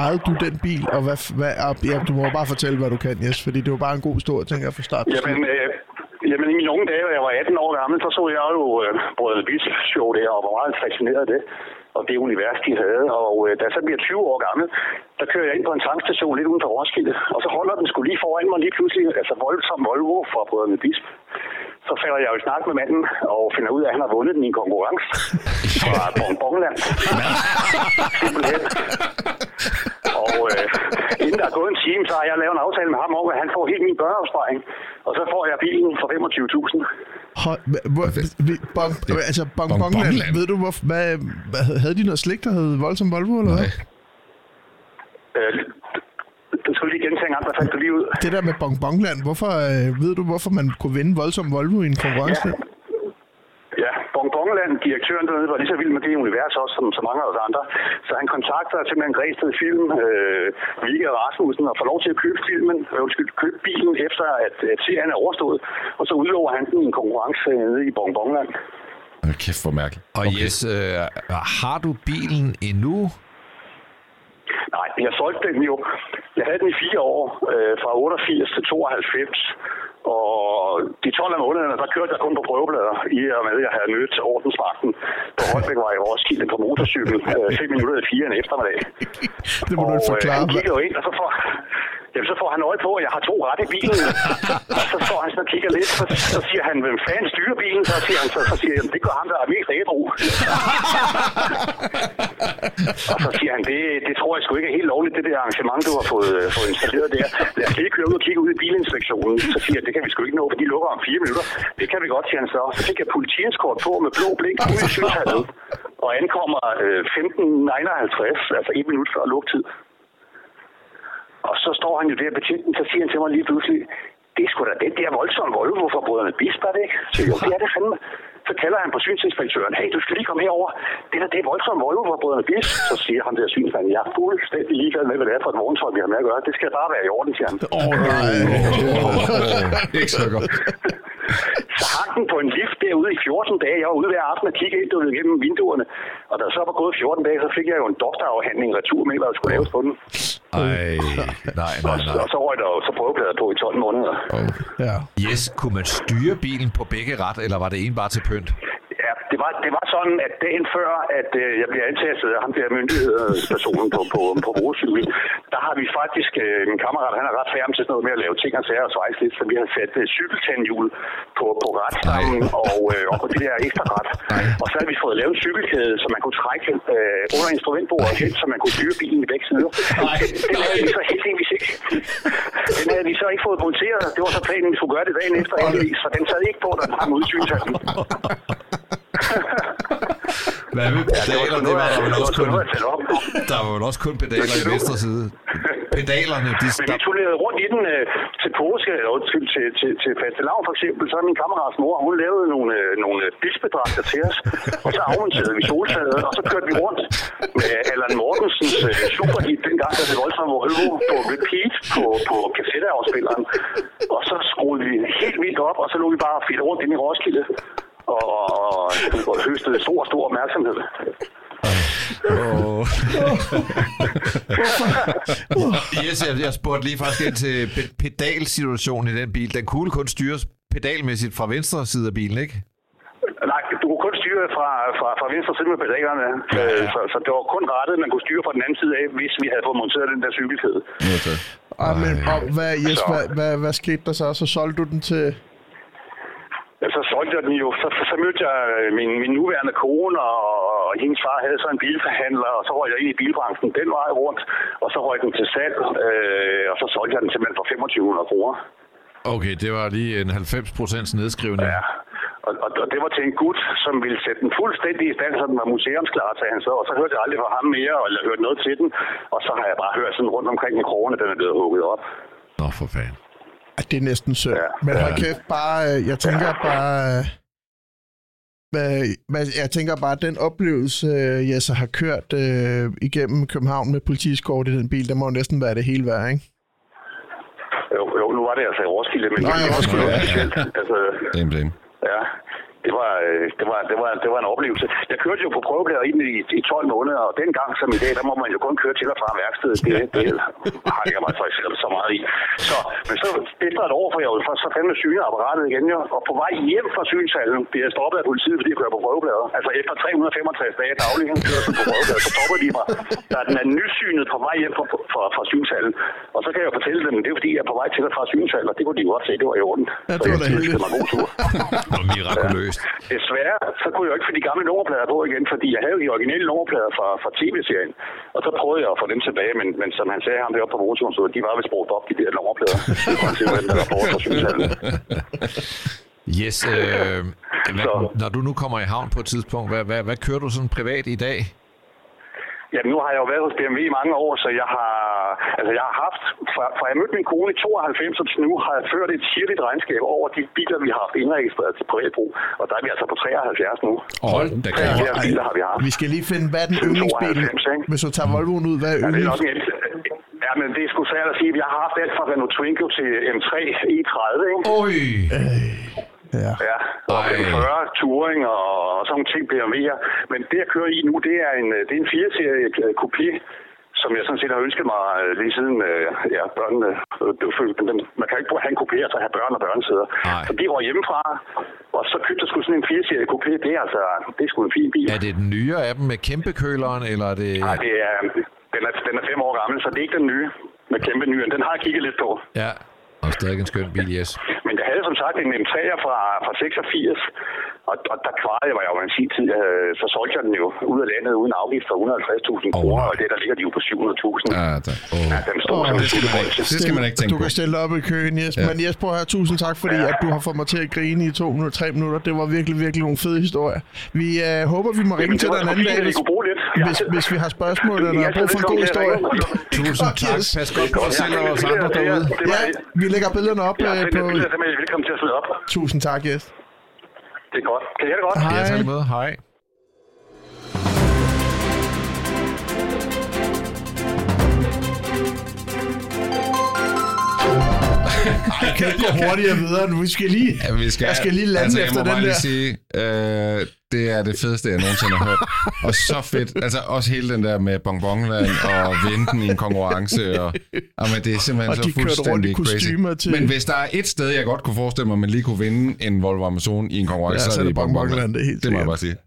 ejede du den bil? Og hvad, hvad, ja, du må bare fortælle, hvad du kan, Jes, fordi det var bare en god historie, tænker jeg, fra start til Jamen, øh, jamen, i mine unge dage, da jeg var 18 år gammel, så så jeg jo øh, Brødrene Bis show der, og var meget fascineret af det. Og det univers, de havde. Og øh, da jeg så bliver 20 år gammel, der kører jeg ind på en tankstation lidt uden for Roskilde. Og så holder den skulle lige foran mig lige pludselig, altså voldsom Volvo fra Brødrene Bisp. Så falder jeg jo i snak med manden og finder ud af, at han har vundet den i en konkurrence fra Bongbongland. Simpelthen. Og øh, inden der er gået en time, så har jeg lavet en aftale med ham om, at han får helt min børneopsparing. Og så får jeg bilen for 25.000. Hold, hva- hvor, vi, bong, altså, bong, Bong- Bongland, Bongland. ved du, hvor, hvad, hvad, havde de noget slik, der hed Voldsom Volvo, eller hvad? Øh, du skulle lige gentage en gang, der fandt du lige ud. Det der med Bong Bongland, hvorfor, øh, ved du, hvorfor man kunne vinde Voldsom Volvo i en konkurrence? Ja, Bongbongland, direktøren dernede, var lige så vild med det univers også, som så mange af os andre. Så han kontakter simpelthen Græsted Film, øh, Vigga Rasmussen, og får lov til at købe filmen, øh, undskyld, købe bilen efter, at, at serien er overstået. Og så udlover han den i en konkurrence nede i Bongbongland. Hold Kæft, hvor mærkeligt. Og okay. Jes, øh, har du bilen endnu? Nej, jeg solgte den jo. Jeg havde den i fire år, øh, fra 88 til 92. Og de 12 af månederne, der kørte jeg kun på prøveblader, i og med, at jeg havde mødt ordensvagten på Holbæk var i Roskilde på motorcykel, øh, fem minutter i fire en eftermiddag. Det må du ikke Og, øh, forklare. han kigger jo ind, og så får, jamen, så får han øje på, at jeg har to ret i bilen. og så står han sådan og kigger lidt, så, så siger han, hvem fanden styrer bilen? Så siger han, så, så siger han, det gør ham, der er mest ædru. og så siger han, det, det tror jeg sgu ikke er helt lovligt, det der arrangement, du har fået, øh, fået installeret der. Lad os lige køre ud og kigge ud i bilinspektionen. Så siger jeg, det kan vi sgu ikke nå, for de lukker om fire minutter. Det kan vi godt, siger han så. Så fik jeg politiinskort på med blå blink ud i synshallet. Og ankommer øh, 15.59, altså et minut før lukketid. Og så står han jo der betjenten, så siger han til mig lige pludselig, det er sgu da den der voldsomme Volvo fra brødrene Bisp, er det ikke? Så jo, det er det fandme. Så kalder han på synsinspektøren, hey, du skal lige komme herover. Det der, det er voldsomme Volvo fra brødrene Bisp. Så siger han der synsmanden, jeg er fuldstændig ligeglad med, hvad det er for et vogntøj, vi har med at gøre. Det skal bare være i orden, siger han. Åh, oh, nej. Ikke så godt. Så hang aften på en lift derude i 14 dage. Jeg var ude hver aften og kigge helt ud gennem vinduerne. Og da så var gået 14 dage, så fik jeg jo en doktorafhandling retur med, hvad der skulle laves på den. Ej, nej, nej, Og, nej. og så røg der jo så prøveplader på i 12 måneder. Ja. Yes, kunne man styre bilen på begge ret, eller var det en bare til pynt? Var, det var sådan, at dagen før, at øh, jeg blev antastet af ham der myndighedspersonen på, på, på motorcykel, der har vi faktisk, øh, min kammerat, han er ret færdig til sådan noget med at lave ting og sager og svejse lidt, så vi har sat øh, cykeltandhjul på, på retstammen og, øh, og på det der ekstra ret. Og så har vi fået lavet en cykelkæde, så man kunne trække øh, under instrumentbordet hen, så man kunne styre bilen i begge sider. Nej, Den havde vi så heldigvis ikke. Den havde vi så ikke fået monteret. Det var så planen, vi skulle gøre det dagen efter, heldigvis, for den sad ikke på, da den hang ud i synshallen. Hvad med pedaler? Det var der vel også kun, der var vel også kun pedaler i venstre side. Pedalerne, de... Men vi Der, turnerede rundt i den øh, til påske, eller undskyld, til, til, til fastelavn for eksempel. Så min kammerats mor, hun lavede nogle, øh, nogle bilsbedragter til os. Og så afmonterede vi soltaget, og så kørte vi rundt med Allan Mortensens øh, superhit, dengang der hed voldsomt Volvo, på repeat på, på kassetteafspilleren. Og så skruede vi helt vildt op, og så lå vi bare fedt rundt ind i Roskilde. Og, og, høstede stor, stor opmærksomhed. yes, jeg, jeg spurgte lige faktisk ind til pe- pedalsituationen i den bil. Den kunne kun styres pedalmæssigt fra venstre side af bilen, ikke? Nej, du kunne kun styre fra, fra, fra venstre side med pedalerne. Ja, ja. Så, så det var kun rettet, man kunne styre fra den anden side af, hvis vi havde fået monteret den der cykelkæde. Modtaget. Og, men, og hvad, yes, Så- hvad, hvad, hvad skete der så? Så solgte du den til... Solgte jeg den jo. Så, så mødte jeg øh, min, min nuværende kone, og, og hendes far havde så en bilforhandler, og så røg jeg ind i bilbranchen den vej rundt, og så røg den til salg, øh, og så solgte jeg den simpelthen for 2500 kroner. Okay, det var lige en 90% nedskrivning. Ja. Og, og, og, det var til en gut, som ville sætte den fuldstændig i stand, så den var museumsklar, sagde han så. Og så hørte jeg aldrig fra ham mere, eller hørt noget til den. Og så har jeg bare hørt sådan rundt omkring i krogene, den er blevet hugget op. Nå, for fanden. At det er næsten synd. Ja. Men hold kæft, bare... øh, Jeg tænker bare... øh, Hvad, hvad, jeg tænker bare, at den oplevelse, øh, Jesse har kørt øh, igennem København med politiskort i den bil, det må jo næsten være det hele værd, ikke? Jo, jo nu var det altså i Roskilde, men Nå, det var Roskilde, ja. Altså, Blame, blame. Ja, det var, øh, det, var, det, var, det var en oplevelse. Jeg kørte jo på prøveplader ind i, i 12 måneder, og dengang som i dag, der må man jo kun køre til og fra værkstedet. Det, det har jeg mig så selv så meget i. Så, men så efter et år, for jeg jo så fandme syne apparatet igen, jo, og på vej hjem fra synshallen bliver jeg stoppet af politiet, fordi jeg kører på prøveplader. Altså efter 365 dage daglig kørsel på prøveplader, så stopper de mig. Der er den er nysynet på vej hjem fra, fra, fra synshallen. Og så kan jeg jo fortælle dem, det er fordi, jeg er på vej til og fra synshallen, og det kunne de jo godt se, det var i orden. Ja, det så var jeg da heldigt. det var god tur. Mirakuløst. Desværre, så kunne jeg jo ikke få de gamle nummerplader på igen, fordi jeg havde de originale nummerplader fra, fra tv-serien. Og så prøvede jeg at få dem tilbage, men, men som han sagde ham deroppe på motoren, så de var vist brugt op, de der nummerplader. Det var simpelthen, der var fra. Yes, øh, hvad, Så- når du nu kommer i havn på et tidspunkt, hvad, hvad, hvad kører du sådan privat i dag? Jamen, nu har jeg jo været hos BMW i mange år, så jeg har, altså, jeg har haft, fra, fra jeg mødte min kone i 92 og til nu, har jeg ført et sirligt regnskab over de biler, vi har haft indregistreret til privatbrug. Og der er vi altså på 73 nu. Hold da kæft. 73 biler har vi haft. Vi skal lige finde, hvad er den yndlingsbil? 92, ikke? Hvis du tager Volvoen ud, hvad er Ja, det er yndlings? nok en el- Ja, men det er sgu svært at sige. Jeg har haft alt fra Renault Twingo til M3 E30, ikke? Oj! Ja. Ja, og Ej. 40 Touring og, og sådan nogle ting BMW'er. Men det, jeg kører i nu, det er en, det er en 4-serie øh, coupé, som jeg sådan set har ønsket mig øh, lige siden øh, ja, børnene øh, blev født. Men man kan ikke have en coupé og så have børn og børnesæder. Så de var hjemmefra, og så købte jeg sgu sådan en 4-serie coupé. Det er altså det er sgu en fin bil. Er det den nyere af dem med kæmpe køleren, eller er det... Nej, det er, den, er, den er fem år gammel, så det er ikke den nye med kæmpe nye. Den har jeg kigget lidt på. Ja, og stadig en skøn bil, yes. Som sagt en M3'er fra, fra 86, og, og der kvarede jeg mig jo en sin tid. Øh, så solgte jeg den jo ud af landet uden afgift for 150.000 Åh, kroner, og det der ligger de jo på 700.000. Ja, da. Ja, den stod Åh, som det skal man ikke. Det skal man ikke tænke du kan stille op i køen, Jes. Ja. Men Jesper, her, tusind tak, fordi Ja. at du har fået mig til at grine i to minutter, tre minutter. Det var virkelig, virkelig nogle fede historier. Vi øh, håber, vi må ringe Jamen, til dig en anden dag, hvis, Jeg- hvis, hvis vi har spørgsmål eller er har brug for en god historie. Tusind tak. Pas godt på os selv og os andre det er- derude. det var- Ja, vi lægger billederne op Jeg har øh, på... er velkommen til at smide op. Tusind tak, Jes. Det er godt. Kan I have det godt? Hej. Ja, tak måde. Hej. Jeg kan ikke gå hurtigere videre nu. Vi skal lige... Ja, vi skal, Jeg skal lige lande altså, efter jeg må den bare der. lige sige, øh, det er det fedeste, jeg nogensinde har hørt. Og så fedt. Altså også hele den der med bonbonland og venten i en konkurrence. Og, jamen, det er simpelthen Og så fuldstændig crazy. til- Men hvis der er et sted, jeg godt kunne forestille mig, at man lige kunne vinde en Volvo Amazon i en konkurrence, Ja, så er det bonbonland. det er helt Det må jeg bare sige.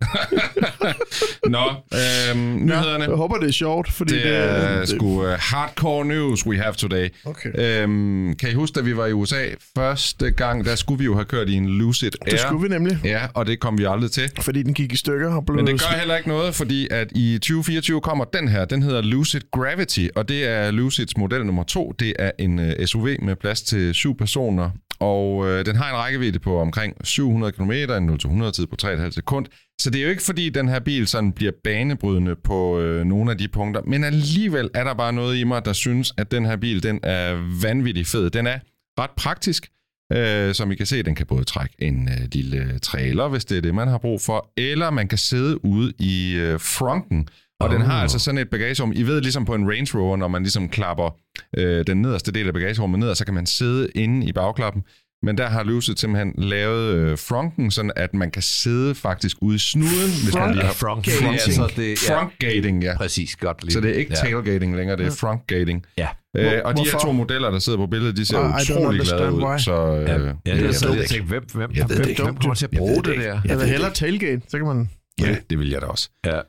Nå, øhm, nyhederne. Jeg håber, det er sjovt, fordi Det er sgu uh, hardcore news we have today. Okay. Øhm, kan I huske, da vi var i USA første gang, der skulle vi jo have kørt i en Lucid Air. Det skulle vi nemlig, Ja, og det kom vi aldrig til. fordi den gik i stykker og blev... Men det gør heller ikke noget, fordi at i 2024 kommer den her. Den hedder Lucid Gravity, og det er Lucids model nummer to. Det er en uh, SUV med plads til syv personer, og uh, den har en rækkevidde på omkring 700 km, en 0-100 tid på 3,5 sekund. Så det er jo ikke fordi, den her bil sådan bliver banebrydende på øh, nogle af de punkter, men alligevel er der bare noget i mig, der synes, at den her bil, den er vanvittig fed. Den er ret praktisk, Øh, som I kan se, den kan både trække en øh, lille trailer, hvis det er det, man har brug for, eller man kan sidde ude i øh, fronten. Og oh. den har altså sådan et bagagerum. I ved ligesom på en Range Rover, når man ligesom klapper øh, den nederste del af bagagerummet ned, og så kan man sidde inde i bagklappen. Men der har Lucid simpelthen lavet øh, fronten, sådan at man kan sidde faktisk ude i snuden, hvis man lige har front Gating. altså det, ja, frontgating, ja. præcis, godt lige. Så det er ikke ja. tailgating længere, det er frontgating. Ja. Øh, og de her to modeller, der sidder på billedet, de ser I don't utrolig glade ud. why. Så, øh, Ja, ja, det det er er så jeg det tænkte, hvem, hvem, Jeg hvem, det hvem kommer til at bruge det der? Jeg vil hellere tailgate, så kan man... Ja, det vil jeg da også. Ja.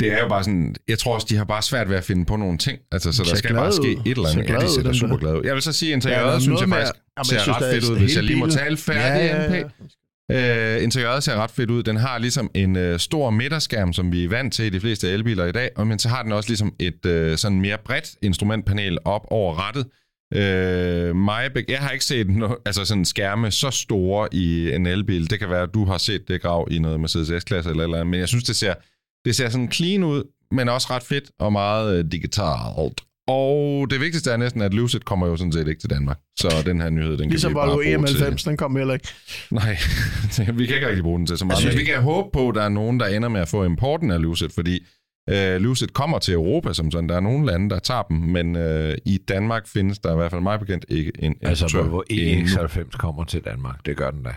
Det er jo bare sådan, jeg tror også, de har bare svært ved at finde på nogle ting. Altså, så der skal bare ske et eller andet. Ja, glad de ser super der. glade ud. Jeg vil så sige, at der er interiøret, synes jeg faktisk Jamen, ser jeg synes, ret fedt ud, hvis jeg lige må tale færdig, Ja, ja, ja. NP. Uh, interiøret ser ret fedt ud. Den har ligesom en uh, stor midterskærm, som vi er vant til i de fleste elbiler i dag, og men så har den også ligesom et uh, sådan mere bredt instrumentpanel op over rattet. Uh, Majbæk, jeg har ikke set no, altså sådan skærme så store i en elbil. Det kan være, at du har set det grav i noget Mercedes S-klasse eller, eller andet, men jeg synes, det ser, det ser sådan clean ud, men også ret fedt og meget uh, digitalt. Og det vigtigste er næsten, at Lucid kommer jo sådan set ikke til Danmark. Så den her nyhed, den Ligesom kan vi bare Volvo bruge til... EM90, den kom heller ikke. Nej, vi kan ikke rigtig bruge den til så meget. Men vi kan håbe på, at der er nogen, der ender med at få importen af Lucid, fordi øh, Lucid kommer til Europa som sådan. Der er nogle lande, der tager dem, men øh, i Danmark findes der i hvert fald mig bekendt ikke en Altså, Volvo endnu. EX90 kommer til Danmark. Det gør den da.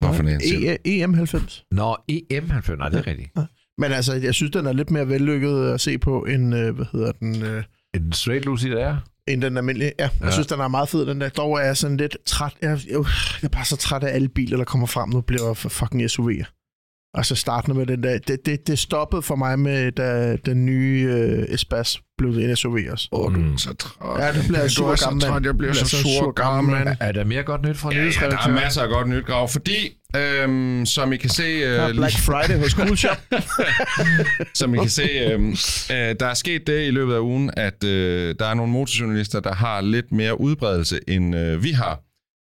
Hvorfor en siger du? E- EM90. Nå, EM90, nej, det er rigtigt. Men altså, jeg synes, den er lidt mere vellykket at se på, end, øh, hvad hedder den, øh, En straight Lucid er. end den almindelige. Ja, jeg Ja. synes, den er meget fed, den der. Dog er jeg sådan lidt træt. Jeg, jeg, jeg er bare så træt af alle biler, der kommer frem nu, bliver fucking SUV'er. Altså startende med den der. Det, det, det stoppede for mig med, da den nye øh, Espas blev en SUV også. Åh, du Mm. er så træt. Ja, det bliver jeg sur er så gammel mand. jeg bliver så sur gammel mand. Er der mere godt nyt fra Ja, ja, der er nyhedsredaktøren? masser af godt nyt grav, fordi, øhm, som I kan se... Øh, Ja, Black Friday hos Cool Shop. Som I kan se, øh, øh, der er sket det i løbet af ugen, at øh, der er nogle motorjournalister, der har lidt mere udbredelse, end øh, vi har.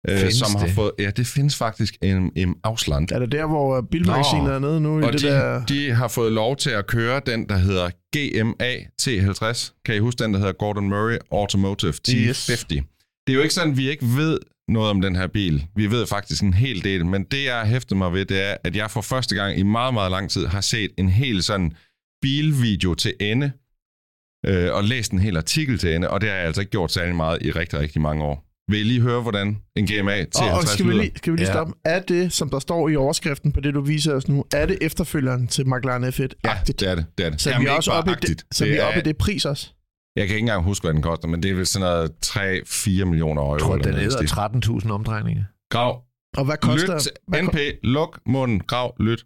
Øh, som har det? fået, ja, det findes faktisk en, en afsland. er det der, hvor bilmagasinet Nå. er nede nu? i Og det de, der... de har fået lov til at køre den, der hedder GMA T50. Kan I huske den, der hedder Gordon Murray Automotive T50? Det er jo ikke sådan, at vi ikke ved noget om den her bil. Vi ved faktisk en hel del, men det, jeg har hæftet mig ved, det er, at jeg for første gang i meget, meget lang tid har set en hel sådan bilvideo til ende, øh, og læst en hel artikel til ende, og det har jeg altså ikke gjort særlig meget i rigtig, rigtig mange år. Vil I lige høre, hvordan en GMA T50 Og, og skal vi lige, skal vi lige Ja. stoppe? Er det, som der står i overskriften på det, du viser os nu, er det efterfølgeren til McLaren F1? Ja, det er det. det, er det. Så Jamen, vi er også oppe i det, så vi er oppe i det pris også. Jeg kan ikke engang huske, hvad den koster, men det er vel sådan noget 3-4 millioner euro. Jeg tror, den hedder stil. 13.000 omdrejninger. Grav. Og hvad koster... Lyt. hvad NP. Luk munden. Grav. Lyt.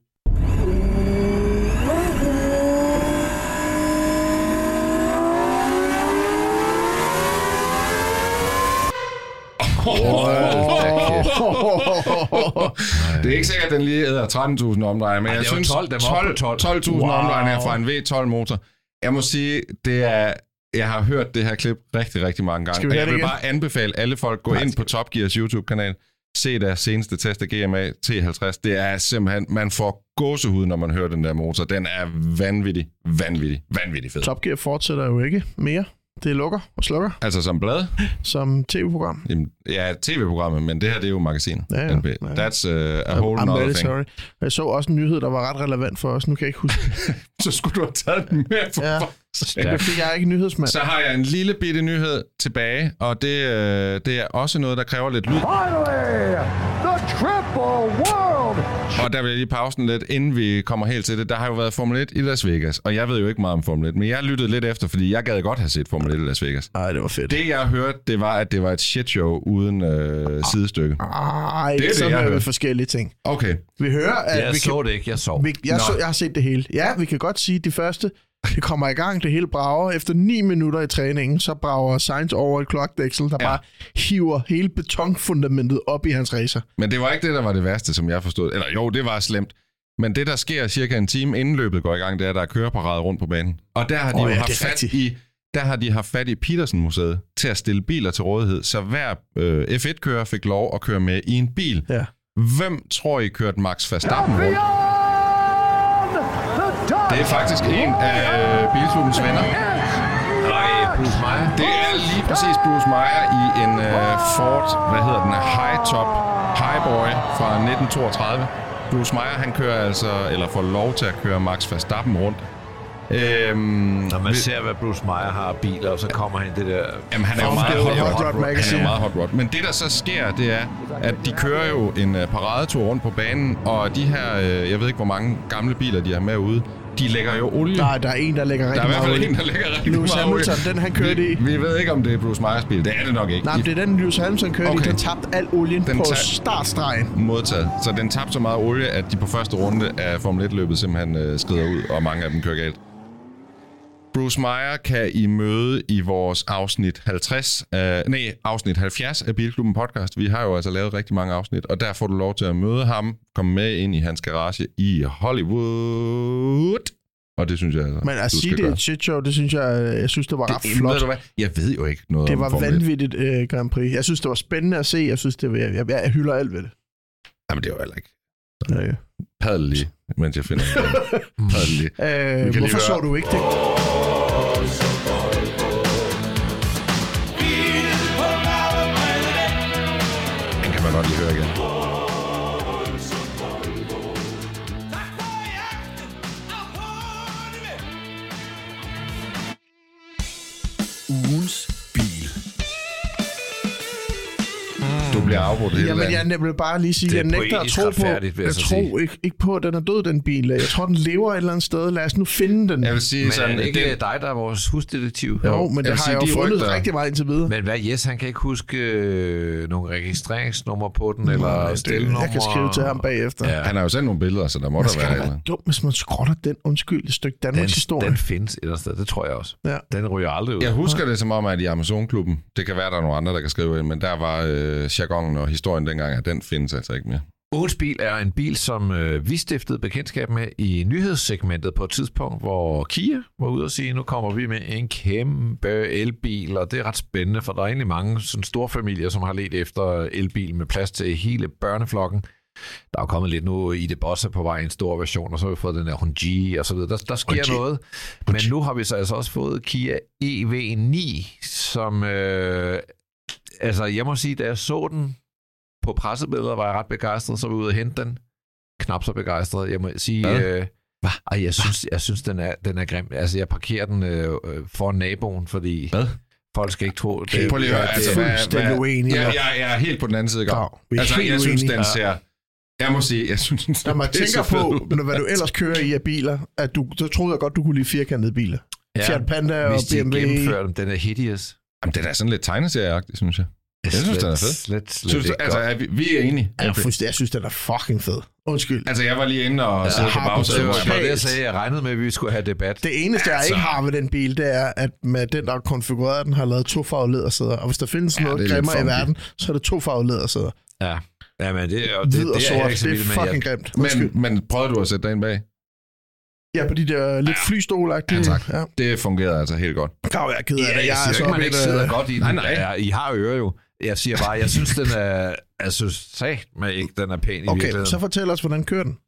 Det er ikke sikkert, at den lige æder 13.000 omdrejninger, men Ej, jeg synes 12, den var oppe på 12. 12.000 Wow. omdrejninger fra en V12-motor. Jeg må sige, det er... Jeg har hørt det her klip rigtig, rigtig mange gange. Skal vi jeg vil igen? bare anbefale alle folk, gå Nej, ind på Top Gears YouTube-kanal, se deres seneste test af GMA T50. Det er simpelthen, man får gåsehud, når man hører den der motor. Den er vanvittig, vanvittig, vanvittig fed. Top Gear fortsætter jo ikke mere. Det lukker og slukker Altså som blad? som tv-program. Jamen, ja, tv-programmet, men det her det er jo magasinet. Ja, ja. That's uh, a whole I'm nother very thing. sorry. Jeg så også en nyhed, der var ret relevant for os. Nu kan jeg ikke huske. Så skulle du have taget den med for Ja. ja. Det fik jeg er ikke nyhedsmand. Så har jeg en lille bitte nyhed tilbage, og det, øh, det er også noget, der kræver lidt lyd. Finally, the triple world Og der vil jeg lige pause den lidt, inden vi kommer helt til det. Der har jo været Formel 1 i Las Vegas, og jeg ved jo ikke meget om Formel 1, men jeg lyttede lidt efter, fordi jeg gad godt have set Formel 1 i Las Vegas. Ej, det var fedt. Det, jeg hørte, det var, at det var et shitshow uden øh, sidestykke. Ej, det er det, så jeg hører vi hørte. forskellige ting. Okay. Vi hører, at Jeg vi så kan, det ikke, jeg sov. vi, jeg, Nå. så, jeg har set det hele. Ja, vi kan godt sige, at det første, det kommer i gang, det hele brager. Efter 9 minutter i træningen, så brager Sainz over et klokdæksel, der Ja. bare hiver hele betonfundamentet op i hans racer. Men det var ikke det, der var det værste, som jeg forstod. Eller jo, det var slemt. Men det, der sker cirka en time inden løbet går i gang, det er, at der er køreparade rundt på banen. Og der har de oh, jo ja, haft fat rigtigt. i der har de haft fat i Petersen-museet til at stille biler til rådighed, så hver øh, F1-kører fik lov at køre med i en bil. Ja. Hvem tror I kørte Max Verstappen rundt? Det er faktisk en af øh, bilklubbens venner. Nej, Bruce Meyer. Det er lige præcis Bruce Meyer i en øh, Ford, hvad hedder den, High Top Highboy fra 1932. Bruce Meyer, han kører altså, eller får lov til at køre Max Verstappen rundt. Øhm, Når man vi- ser, hvad Bruce Meyer har af biler, og så kommer han det der... Jamen, han er jo meget hot, Hot rod. Rod Han er meget hot rod. Men det, der så sker, det er, at de kører jo en uh, paradetur rundt på banen, og de her, uh, jeg ved ikke, hvor mange gamle biler, de har med ude, de lægger jo olie. Nej, der er en, der lægger der rigtig er i hvert meget fald olie. en, der lægger rigtig Lewis meget olie. Hamilton, den han kørte i. Vi, vi ved ikke, om det er Bruce Meyers bil. Det er det nok ikke. Nej, men det er den, Lewis Hamilton kørte Okay. i. Den tabte al olien Den på startstregen. modtaget. Så den tabte så meget olie, at de på første runde af Formel 1-løbet simpelthen øh, skrider ud, og mange af dem kører galt. Bruce Meyer kan I møde i vores afsnit 50, øh, nej, afsnit 70 af Bilklubben podcast. Vi har jo altså lavet rigtig mange afsnit, og der får du lov til at møde ham, komme med ind i hans garage i Hollywood. Og det synes jeg altså, Men at sige det er et shit show, det synes jeg, jeg synes, det var ret det, flot. Ved du hvad? Jeg ved jo ikke noget Det om var Formel 1. vanvittigt øh, Grand Prix. Jeg synes, det var spændende at se. Jeg synes, det var, jeg, jeg, jeg hylder alt ved det. Jamen, det var heller ikke. Ja, ja. Padel lige, mens jeg finder den. Padel lige. Øh, hvorfor så du ikke det? Den kan man bliver afbrudt hele Jamen, jeg vil bare lige sige, Det er jeg nægter at tro på, jeg jeg tror ikke, ikke på, at den er død, den bil. Jeg tror, den lever et eller andet sted. Lad os nu finde den. Jeg vil sige Men sådan, er det ikke det, dig, der er vores husdetektiv? jo, men jeg det har sige, jeg jo de fundet rygter- rigtig meget indtil videre. Men hvad, Jes, han kan ikke huske øh, nogle registreringsnummer på den, eller det- stillenummer? jeg kan skrive til ham bagefter. Ja. han har jo sendt nogle billeder, så der må der være da et eller være andet. dum, hvis man skrotter den undskyld et stykke Danmarks Den, historie. den findes et eller andet sted, det tror jeg også. Ja. Den ryger aldrig ud. Jeg husker det som om, at i Amazon-klubben, det kan være, der er nogle andre, der kan skrive ind, men der var øh, jargonen og historien dengang, at den findes altså ikke mere. Ugens bil er en bil, som øh, vi stiftede bekendtskab med i nyhedssegmentet på et tidspunkt, hvor Kia var ude og sige, nu kommer vi med en kæmpe elbil, og det er ret spændende, for der er egentlig mange sådan store familier, som har let efter elbil med plads til hele børneflokken. Der er kommet lidt nu i det Bossa på vej en stor version, og så har vi fået den der Hyundai og så videre. Der, der sker Hyundai. noget. Men nu har vi så altså også fået Kia EV9, som... Øh, altså, jeg må sige, da jeg så den på pressebilleder, var jeg ret begejstret, så var jeg ude og hente den. Knap så begejstret. Jeg må sige... Hvad? Øh, ej, jeg synes, jeg synes den, er, den er grim. Altså, jeg parkerer den øh, øh, foran naboen, fordi Hvad? folk skal ikke tro... Det, Prøv lige at høre, det- altså, er fuldstændig uenig. jeg, jeg, jeg er helt på den anden side. Er Altså, jeg synes, uenige. den ser... Jeg må sige, jeg synes, den ser Når man tænker på, hvad du ellers kører i af biler, at du, så troede jeg godt, du kunne lide firkantede biler. Ja, Fiat Panda og hvis de BMW. gennemfører dem, den er hideous. Jamen, den er sådan lidt tegneserieagtig, synes jeg. Jeg synes, den er fed. Slet, slet Synes du, ikke altså, er vi, vi er enige. Jeg, fuldstændig- jeg synes, den er fucking fed. Undskyld. Altså, jeg var lige inde og ja, sidde på har bagsædet. Det var hvor jeg bare bare- det, jeg sagde. Jeg regnede med, at vi skulle have debat. Det eneste, jeg Altså- ikke har ved den bil, det er, at med den, der er konfigureret, den har lavet to farvede lædersæder. Og hvis der findes Ja, det noget lidt grimmer i verden, så er det to farvede lædersæder. Ja. Ja, men det, og det, Hvid det, og er sort, jeg ikke så det er vild med. Jeg- fucking grimt. Undskyld. Men, men prøvede du at sætte dig ind bag? Ja, på de der lidt flystolagtige. Ja, tak. Ja. Det fungerede altså helt godt. Grav, jeg er ked af det. Ja, jeg er siger så ikke, man ikke et, sidder øh, godt i den. Nej, nej. Ja, I har ører jo. Jeg siger bare, jeg synes, den er... Jeg synes sagt med ikke, den er pæn i Okay, virkeligheden. så fortæl os, hvordan kører den?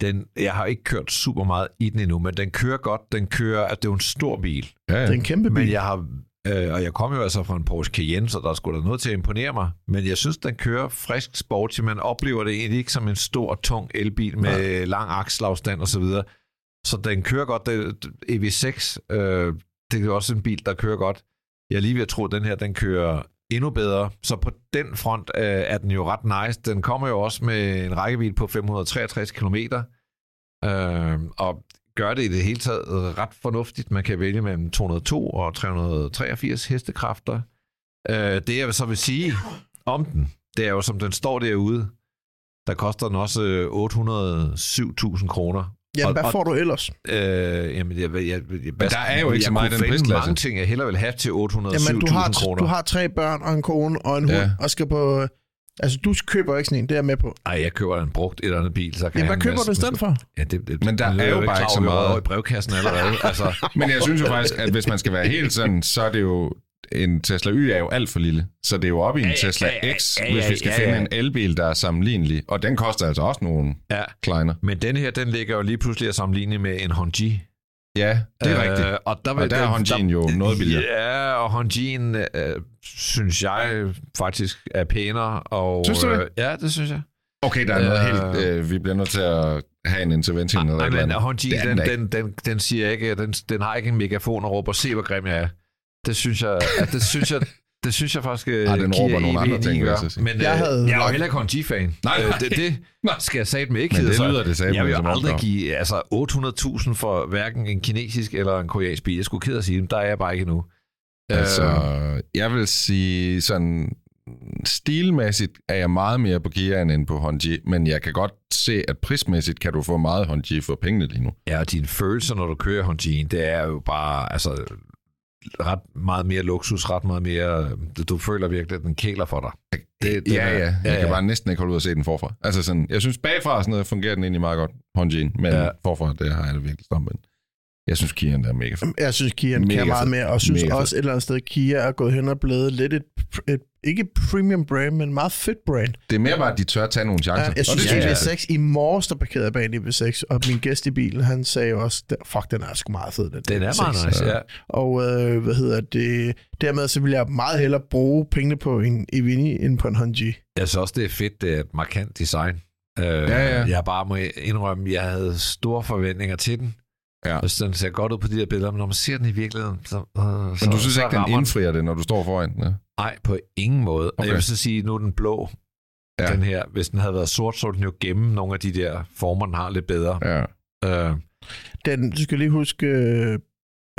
Den, jeg har ikke kørt super meget i den endnu, men den kører godt. Den kører, at det er jo en stor bil. Ja, Det er en kæmpe bil. Men jeg har Øh, og jeg kom jo altså fra en Porsche Cayenne, så der skulle da noget til at imponere mig. Men jeg synes, den kører frisk sporty. Man oplever det egentlig ikke som en stor, tung elbil med ja. lang akselafstand og så den kører godt. Det, EV6, øh, det er også en bil, der kører godt. Jeg er lige ved at tro, at den her, den kører endnu bedre. Så på den front øh, er den jo ret nice. Den kommer jo også med en rækkevidde på 563 km. Øh, og gør det i det hele taget ret fornuftigt. Man kan vælge mellem 202 og 383 hestekræfter. Øh, det jeg så vil sige om den, det er jo, som den står derude, der koster den også øh, 807.000 kroner. Jamen, hvad får du ellers? Øh, jamen, jeg, jeg, jeg, Men der er jo ikke så meget den prisklasse. mange ting, jeg hellere vil have til 807.000 Jamen, du har, kroner. du har tre børn og en kone og en hund, Ja. og skal på... Altså, du køber ikke sådan en, det er jeg med på. Ej, jeg køber en brugt et eller andet bil, så kan Jamen, jeg hvad køber du i stedet for? Ja, det, det, Men der er jo jeg bare ikke så meget- i brevkassen allerede. altså, Men jeg synes jo faktisk, at hvis man skal være helt sådan, så er det jo... En Tesla Y er jo alt for lille, så det er jo oppe i en Ja, ja, Tesla ja, X, hvis vi skal finde en elbil, der er sammenlignelig. Og den koster altså også nogle ja. kleiner. Men den her, den ligger jo lige pludselig at sammenligne med en Honji. Ja, det er Øh, rigtigt. Og der, Og der er Honjin jo noget billigere. Ja, og Honjin, øh, synes jeg faktisk er pænere. Og, Synes du det? øh, ja, det synes jeg. Okay, der er noget Øh, helt... Øh, vi bliver nødt til at have en intervention et Nej, eller men. Honjin, den, den, den, den siger ikke, den, den har ikke en megafon og råber, se hvor grim jeg er. Det synes jeg, at det synes jeg, det synes jeg faktisk, øh, Ej, den Kia råber nogle EV9 andre ting, jeg sige. Men Jeg øh, havde jeg er jo heller ikke Honji-fan. Nej, Øh, nej. det, det skal jeg satme ikke Men hedde det lyder det satme Jeg vil som om, aldrig give altså, 800.000 for hverken en kinesisk eller en koreansk bil. Jeg skulle ked at sige dem, der er jeg bare ikke endnu. Altså, Øh, jeg vil sige sådan... Stilmæssigt er jeg meget mere på Kia end på Honji, men jeg kan godt se, at prismæssigt kan du få meget Honji for pengene lige nu. Ja, og dine følelser, når du kører Honjin, det er jo bare altså, ret meget mere luksus, ret meget mere... Du føler virkelig, at den kæler for dig. Det, den ja, er- ja, jeg ja, kan ja. bare næsten ikke holde ud og se den forfra. Altså sådan, jeg synes bagfra sådan noget, fungerer den egentlig meget godt, Honjin, men Ja. forfra, det har jeg det virkelig stramt. Jeg synes, Kia'en der er mega fed. Jeg synes, Kia Mega kan meget fed. mere, og synes Mega fed. også et eller andet sted, Kia er gået hen og blevet lidt et, et ikke premium brand, men meget fedt brand. Det er mere bare, at de tør tage nogle chancer. Ja, jeg og synes, det ja, synes jeg. EV6 i morges, der parkerede jeg bag en EV6, og min gæst i bilen, han sagde også, "Den- fuck, den er sgu meget fed, den, Den er EV6." meget nice, ja. Og øh, hvad hedder det, dermed så vil jeg meget hellere bruge pengene på en EV9 end på en Honji. Jeg synes også, det er fedt, det er et markant design. Øh, Ja, ja. Jeg bare må indrømme, jeg havde store forventninger til den. Ja. Jeg synes, den ser godt ud på de her billeder, men når man ser den i virkeligheden, så... Øh, Men du synes ikke, den indfrier det, når du står foran den? Ja. Nej, på ingen måde. Okay. Jeg vil så sige, nu er den blå, Ja. den her. Hvis den havde været sort, så ville den jo gemme nogle af de der former, den har lidt bedre. ja. Øh, Den, du skal lige huske, øh,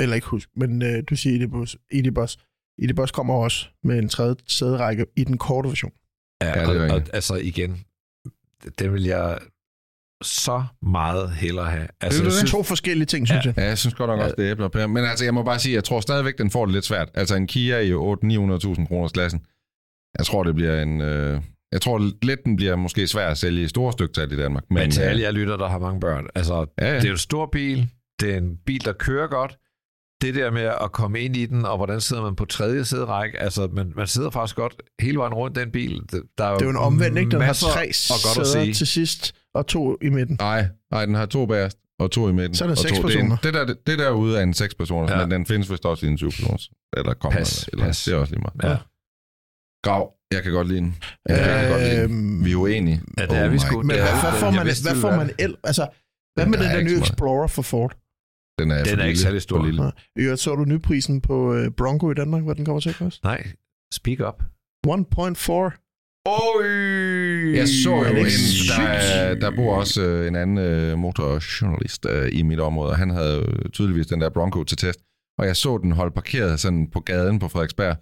eller ikke huske, men øh, du siger Idibus, Idibus. Idibus kommer også med en tredje sæderække i den korte version. ja, Ja, det er og, og, altså igen, den vil jeg så meget hellere have. Altså, det? synes, To forskellige ting, synes Ja. jeg. Ja, jeg synes godt nok også, det er æbler og pærer. Men altså, jeg må bare sige, jeg tror stadigvæk, den får det lidt svært. Altså, en Kia i 800-900.000 kroners klassen. Jeg tror, det bliver en... Øh, jeg tror lidt, den bliver måske svær at sælge i store styktal i Danmark. men til øh, alle jer lytter, der har mange børn, altså, Ja, ja. det er jo en stor bil, det er en bil, der kører godt, det der med at komme ind i den, og hvordan sidder man på tredje sæderække, altså man, man sidder faktisk godt hele vejen rundt den bil. Det, der er, Det er jo en omvendt, ikke? Den har tre og godt at sæder sige. til sidst, og to i midten. Nej, nej, den har to bagerst og to i midten. Så er der og seks to. Det, er en, personer. det, der, det derude er en seks personer, Ja. ja. men den findes vist også i en syv personers. Eller kommer Pas, eller, pas. Det er også lige meget. Ja. Grav, jeg kan godt lide den. Jeg kan godt lide den. Øhm, Vi er jo enige. Ja, det er vi my sgu. Men hvad, hvad får man, hvad får man el? Altså, hvad Den med den der nye. Explorer for Ford? Den er, Den er ikke særlig stor. lille. Øvrigt, så du nyprisen på øh, Bronco i Danmark, hvad den kommer til at koste? Nej, speak up. 1.4. Oj! Jeg så jo Er det en, der, er- der bor også øh, en anden øh, motorjournalist øh, i mit område, og han havde øh, tydeligvis den der Bronco til test, og jeg så den holde parkeret sådan på gaden på Frederiksberg,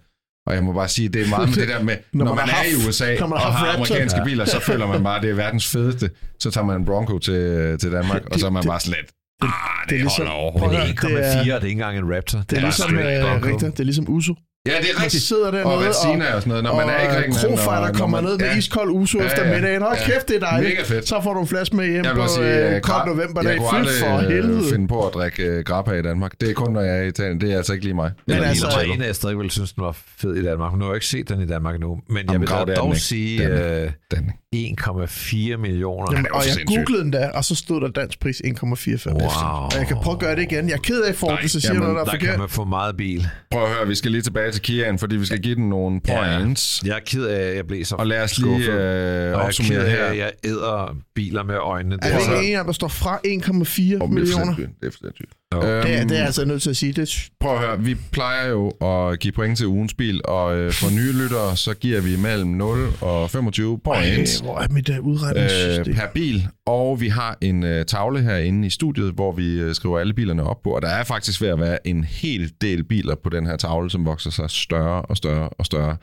og jeg må bare sige, det er meget med det der med, når, Når man, man er i USA når man og har amerikanske biler, så føler man bare, det er verdens fedeste. Så tager man en Bronco til, til Danmark, og så er man det- bare slet, ah, det, det er det ligesom- holder overhovedet det er det er- 1,4, det er ikke engang en Raptor. Det er bare ligesom, straight øh, Bronco. rigtigt, det er ligesom Uso. Ja, det er Man rigtigt. sidder dernede, og Vaccina og sådan noget, når man er i Grækenland. Og der når kommer man- ned med ja. iskold uso Ja, efter ja. middagen. Hold Ja. kæft, det er dejligt. Mega fedt. Så får du en flaske med hjem Jeg på sige, øh, øh, kold novemberdag. jeg kunne Fy for aldrig øh, helvede. finde på at drikke øh, grappa i Danmark. Det er kun, når jeg er i Italien. Det er altså ikke lige mig. Men Men altså- en af jeg stadig ville synes, den var fed i Danmark. Nu har jeg ikke set den i Danmark nu. Men jeg vil er dog ikke. sige Den øh, Den. 1,4 millioner. Jamen, og jeg googlede den da, og så stod der dansk pris 1,45 Wow. Og jeg kan prøve at gøre det igen. Jeg er ked af, at det, så siger noget, der er Der kan forkert. man få meget bil. Prøv at høre, vi skal lige tilbage til Kiaen, fordi vi skal give den nogle points. Jeg er ked af, at jeg blev så Og lad os lige øh, og jeg er ked opsummere af, her. at jeg æder biler med øjnene. Er det så- ikke en af, der står fra 1,4 Om det er for millioner? Det er for sindssygt. Øhm, Det er, det er altså nødt til at sige. Det, Prøv at høre, vi plejer jo at give point til ugens bil, og øh, for nye lyttere, så giver vi mellem 0 og 25 points. Ej, hvor er mit udregningssystem? øh, per bil, og vi har en øh, tavle herinde i studiet, hvor vi øh, skriver alle bilerne op på, og der er faktisk ved at være en hel del biler på den her tavle, som vokser sig større og større og større.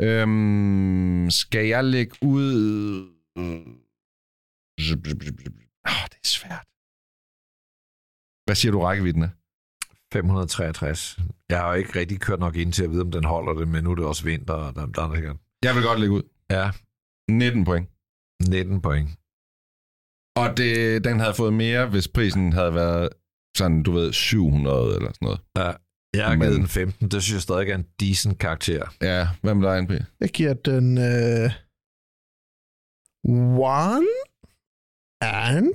Øhm, skal jeg lægge ud... Oh, det er svært. Hvad siger du rækkevidden er? 563. Jeg har jo ikke rigtig kørt nok ind til at vide, om den holder det, men nu er det også vinter, og der, der er sikkert. Jeg vil godt lægge ud. Ja, 19 point. 19 point. Og det, den havde fået mere, hvis prisen havde været sådan, du ved, 700 eller sådan noget. Jeg har givet den 15. Det synes jeg stadig er en decent karakter. Ja, hvad med dig, NP? Jeg giver den øh, one and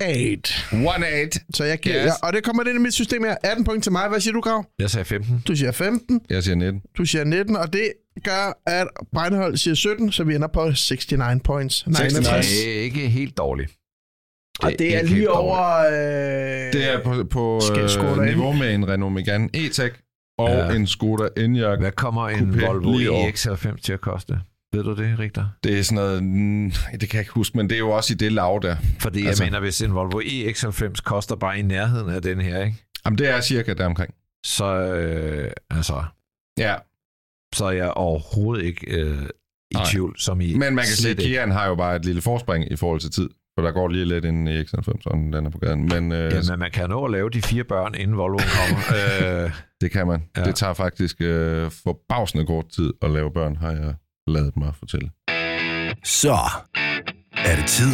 eight. 1-8. Så jeg giver, Yes. ja, og det kommer ind i mit system her. 18 point til mig. Hvad siger du, Grav? Jeg sagde 15. Du siger 15, Jeg siger 19. du siger 19, og det gør, at Breinholt siger 17, så vi ender på 69 points. 69. Det er ikke helt dårligt. Og det er ikke helt lige dårligt. over... Øh, Det er på, på jeg øh, niveau med en Renault Megane E-Tech og Ja. en Skoda Enyaq. Hvad kommer en Coupé Volvo lige over. EX90 til at koste? Ved du det, Rigter? Det er sådan noget... mm, Det kan jeg ikke huske, men det er jo også i det lav der. Fordi altså, jeg mener, hvis en Volvo EX90 koster bare i nærheden af den her, ikke? Jamen, det er cirka der omkring. så, øh, altså, Ja, så er jeg overhovedet ikke øh, i Nej. tvivl, som i men man kan sige, at. Kiaen har jo bare et lille forspring i forhold til tid. For der går lige lidt inden i X90, så den er på gaden. Men øh, Jamen, man kan nå at lave de fire børn, inden Volvoen kommer. øh, det kan man. Ja. Ja. Det tager faktisk øh, forbavsende kort tid at lave børn, har jeg lavet mig fortælle. Så er det tid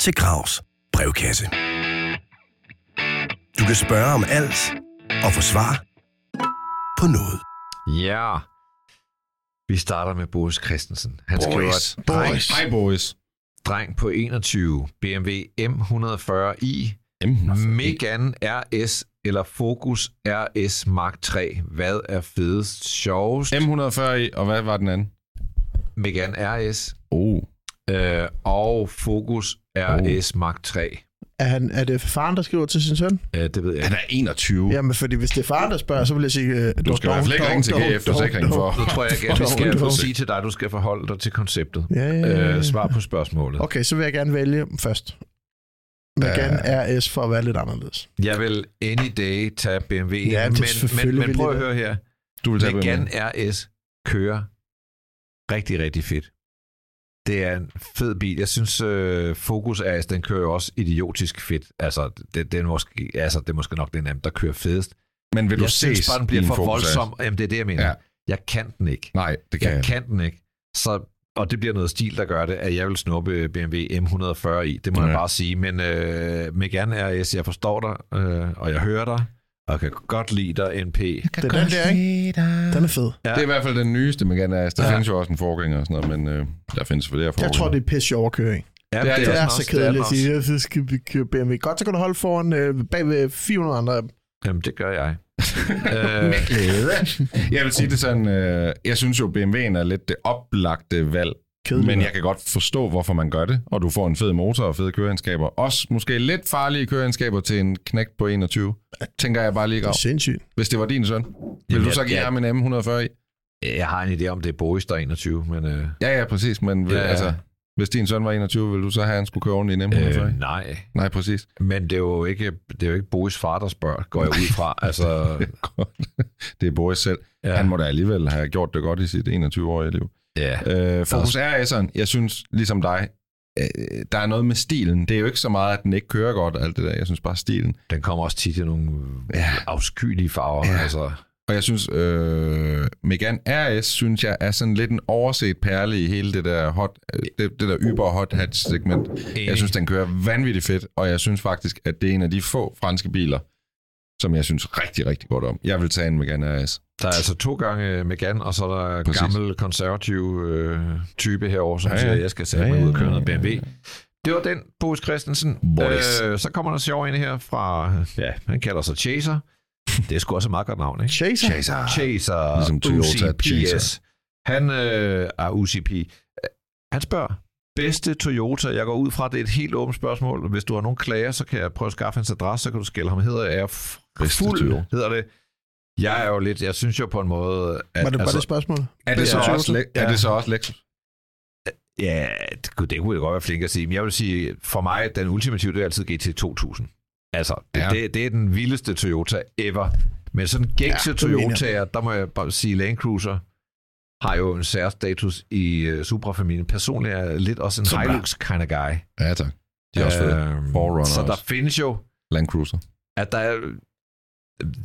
til Gravs brevkasse. Du kan spørge om alt og få svar på noget. ja, vi starter med Boris Christensen. Han Boris. skriver, dreng, Boris. Hej, boys. dreng på 21, BMW M140i, Jamen, Megane RS eller Focus RS Mark 3. Hvad er fedest, sjovest? M140 i, og hvad var den anden? Megane RS Oh. øh, og Focus RS Mark 3. er, han, er det faren, der skriver til sin søn? Øh, det ved jeg Han er 21. Jamen, fordi hvis det er faren, der spørger, så vil jeg sige... Øh, Du skal i hvert fald ikke ringe til GF Forsikring for. Nu tror jeg gerne, vi skal dog. sige til dig, at du skal forholde dig til konceptet. Ja, ja, ja. Øh, svar på spørgsmålet. Okay, så vil jeg gerne vælge først. Megane RS for at være lidt anderledes. Jeg vil any day tage BMW, Ja, men, men, men prøv at høre her. Du vil tage Megane. RS kører rigtig, rigtig fedt. Det er en fed bil. Jeg synes, uh, Focus RS, den kører jo også idiotisk fedt. Altså, det, det, er, måske, altså, det er måske nok den af dem, der kører fedest. Men vil du jeg ses bare, den bliver for Focus voldsom. Jamen, det er det, jeg mener. Ja. Jeg kan den ikke. Nej, det kan Jeg jeg. kan den ikke. Så, og det bliver noget stil, der gør det, at jeg vil snuppe BMW M140 i. Det må ja. Ja. jeg bare sige. Men øh, Megane RS, jeg forstår dig, øh, og jeg hører dig, og kan godt lide dig, NP. Det er den der, ikke? Den er fed. Ja. Det er i hvert fald den nyeste Megane RS. Der Ja. findes jo også en forgænger og sådan noget, men øh, der findes flere Jeg forgænger. tror, det er pisse sjov at køre i. Ja, Det er- Det er så det er den kedeligt at sige, så skal vi køre BMW. Godt, så kan du holde foran øh, bag ved 400 andre. Jamen, det gør jeg. øh, Jeg vil sige det sådan, øh, jeg synes jo, BMW'en er lidt det oplagte valg. Kedeligt. Men jeg kan godt forstå, hvorfor man gør det, og du får en fed motor og fede køreegenskaber. Også måske lidt farlige køreegenskaber til en knægt på 21, tænker jeg bare lige Det er grav. sindssygt. Hvis det var din søn, vil Jamen, du så jeg- give jeg- ham en M140 i? jeg har en idé om, det er Boris, der er 21, men øh, Ja, ja, præcis, men ja, altså, hvis din søn var 21, ville du så have, at han skulle køre oven i en M140? øh, nej. Nej, præcis. Men det er jo ikke, det er jo ikke Boris far, der spørger, går jeg ud fra. Altså, det er Boris selv. Ja. Han må da alligevel have gjort det godt i sit 21-årige liv. Ja. Øh, Focus RS'eren, jeg synes, ligesom dig, øh, der er noget med stilen. Det er jo ikke så meget, at den ikke kører godt alt det der. Jeg synes bare stilen. Den kommer også tit i nogle Ja. afskyelige farver. Ja. Altså, Og jeg synes, øh, Megane RS, synes jeg, er sådan lidt en overset perle i hele det der hot, det, det der yber hot hatch segment. Jeg synes, den kører vanvittigt fedt, og jeg synes faktisk, at det er en af de få franske biler, som jeg synes rigtig, rigtig godt om. Jeg vil tage en Megane RS. Der er altså to gange Megane, og så er der Præcis. gammel konservativ øh, type herovre, som Ja, ja, siger, jeg skal sætte Ja, mig ja, ud og køre noget BMW. Det var den, Boris Christensen. Boris. Øh, så kommer der sjov en her fra, ja, han kalder sig Chaser. Det er sgu også et meget godt navn, ikke? Chaser. Chaser. Chaser, Ligesom Toyota UCPS. Chaser. Han øh, er UCP. Han spørger, bedste Toyota, jeg går ud fra, det er et helt åbent spørgsmål. Hvis du har nogle klager, så kan jeg prøve at skaffe hans adresse, så kan du skælde ham. Hedder jeg Bedste fuld, Toyota. hedder det. Jeg er jo lidt, jeg synes jo på en måde, at, Var det, var altså, det spørgsmål? Er det, så Ja. også, Le- er Ja. det så også Lexus? Ja, det, kunne- det kunne jeg godt være flink at sige. Men jeg vil sige, for mig, den ultimative, det er altid GT 2000. Altså, det, Ja. det, det er den vildeste Toyota ever. Men sådan gængse Ja, Toyota'er, der må jeg bare sige, Land Cruiser har jo en særstatus i uh, Supra-familien. Personligt er jeg lidt også en Supra. Hilux kind of guy. Ja, tak. De er også. Øhm, Forerunner Så der også. findes jo, Land Cruiser. at der er,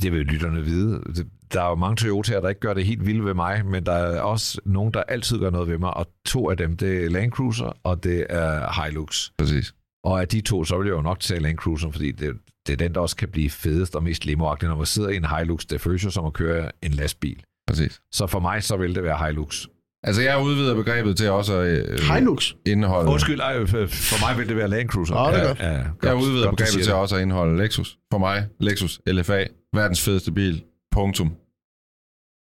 det vil lytterne vide, der er jo mange Toyota'er, der ikke gør det helt vildt ved mig, men der er også nogen, der altid gør noget ved mig, og to af dem, det er Land Cruiser, og det er Hilux. Præcis. Og af de to, så vil jeg jo nok tage Land Cruiser, fordi det, det er den, der også kan blive fedest og mest limoagtig, når man sidder i en Hilux. Det føles jo som at køre en lastbil. Præcis. Så for mig, så vil det være Hilux. Altså, jeg udvider begrebet til også at øh, Hilux. indeholde... Undskyld, ej, for mig vil det være Land Cruiser. Er ja, godt. Ja, Jeg godt, udvider godt, begrebet til også at indeholde Lexus. For mig, Lexus LFA, verdens fedeste bil. Punktum.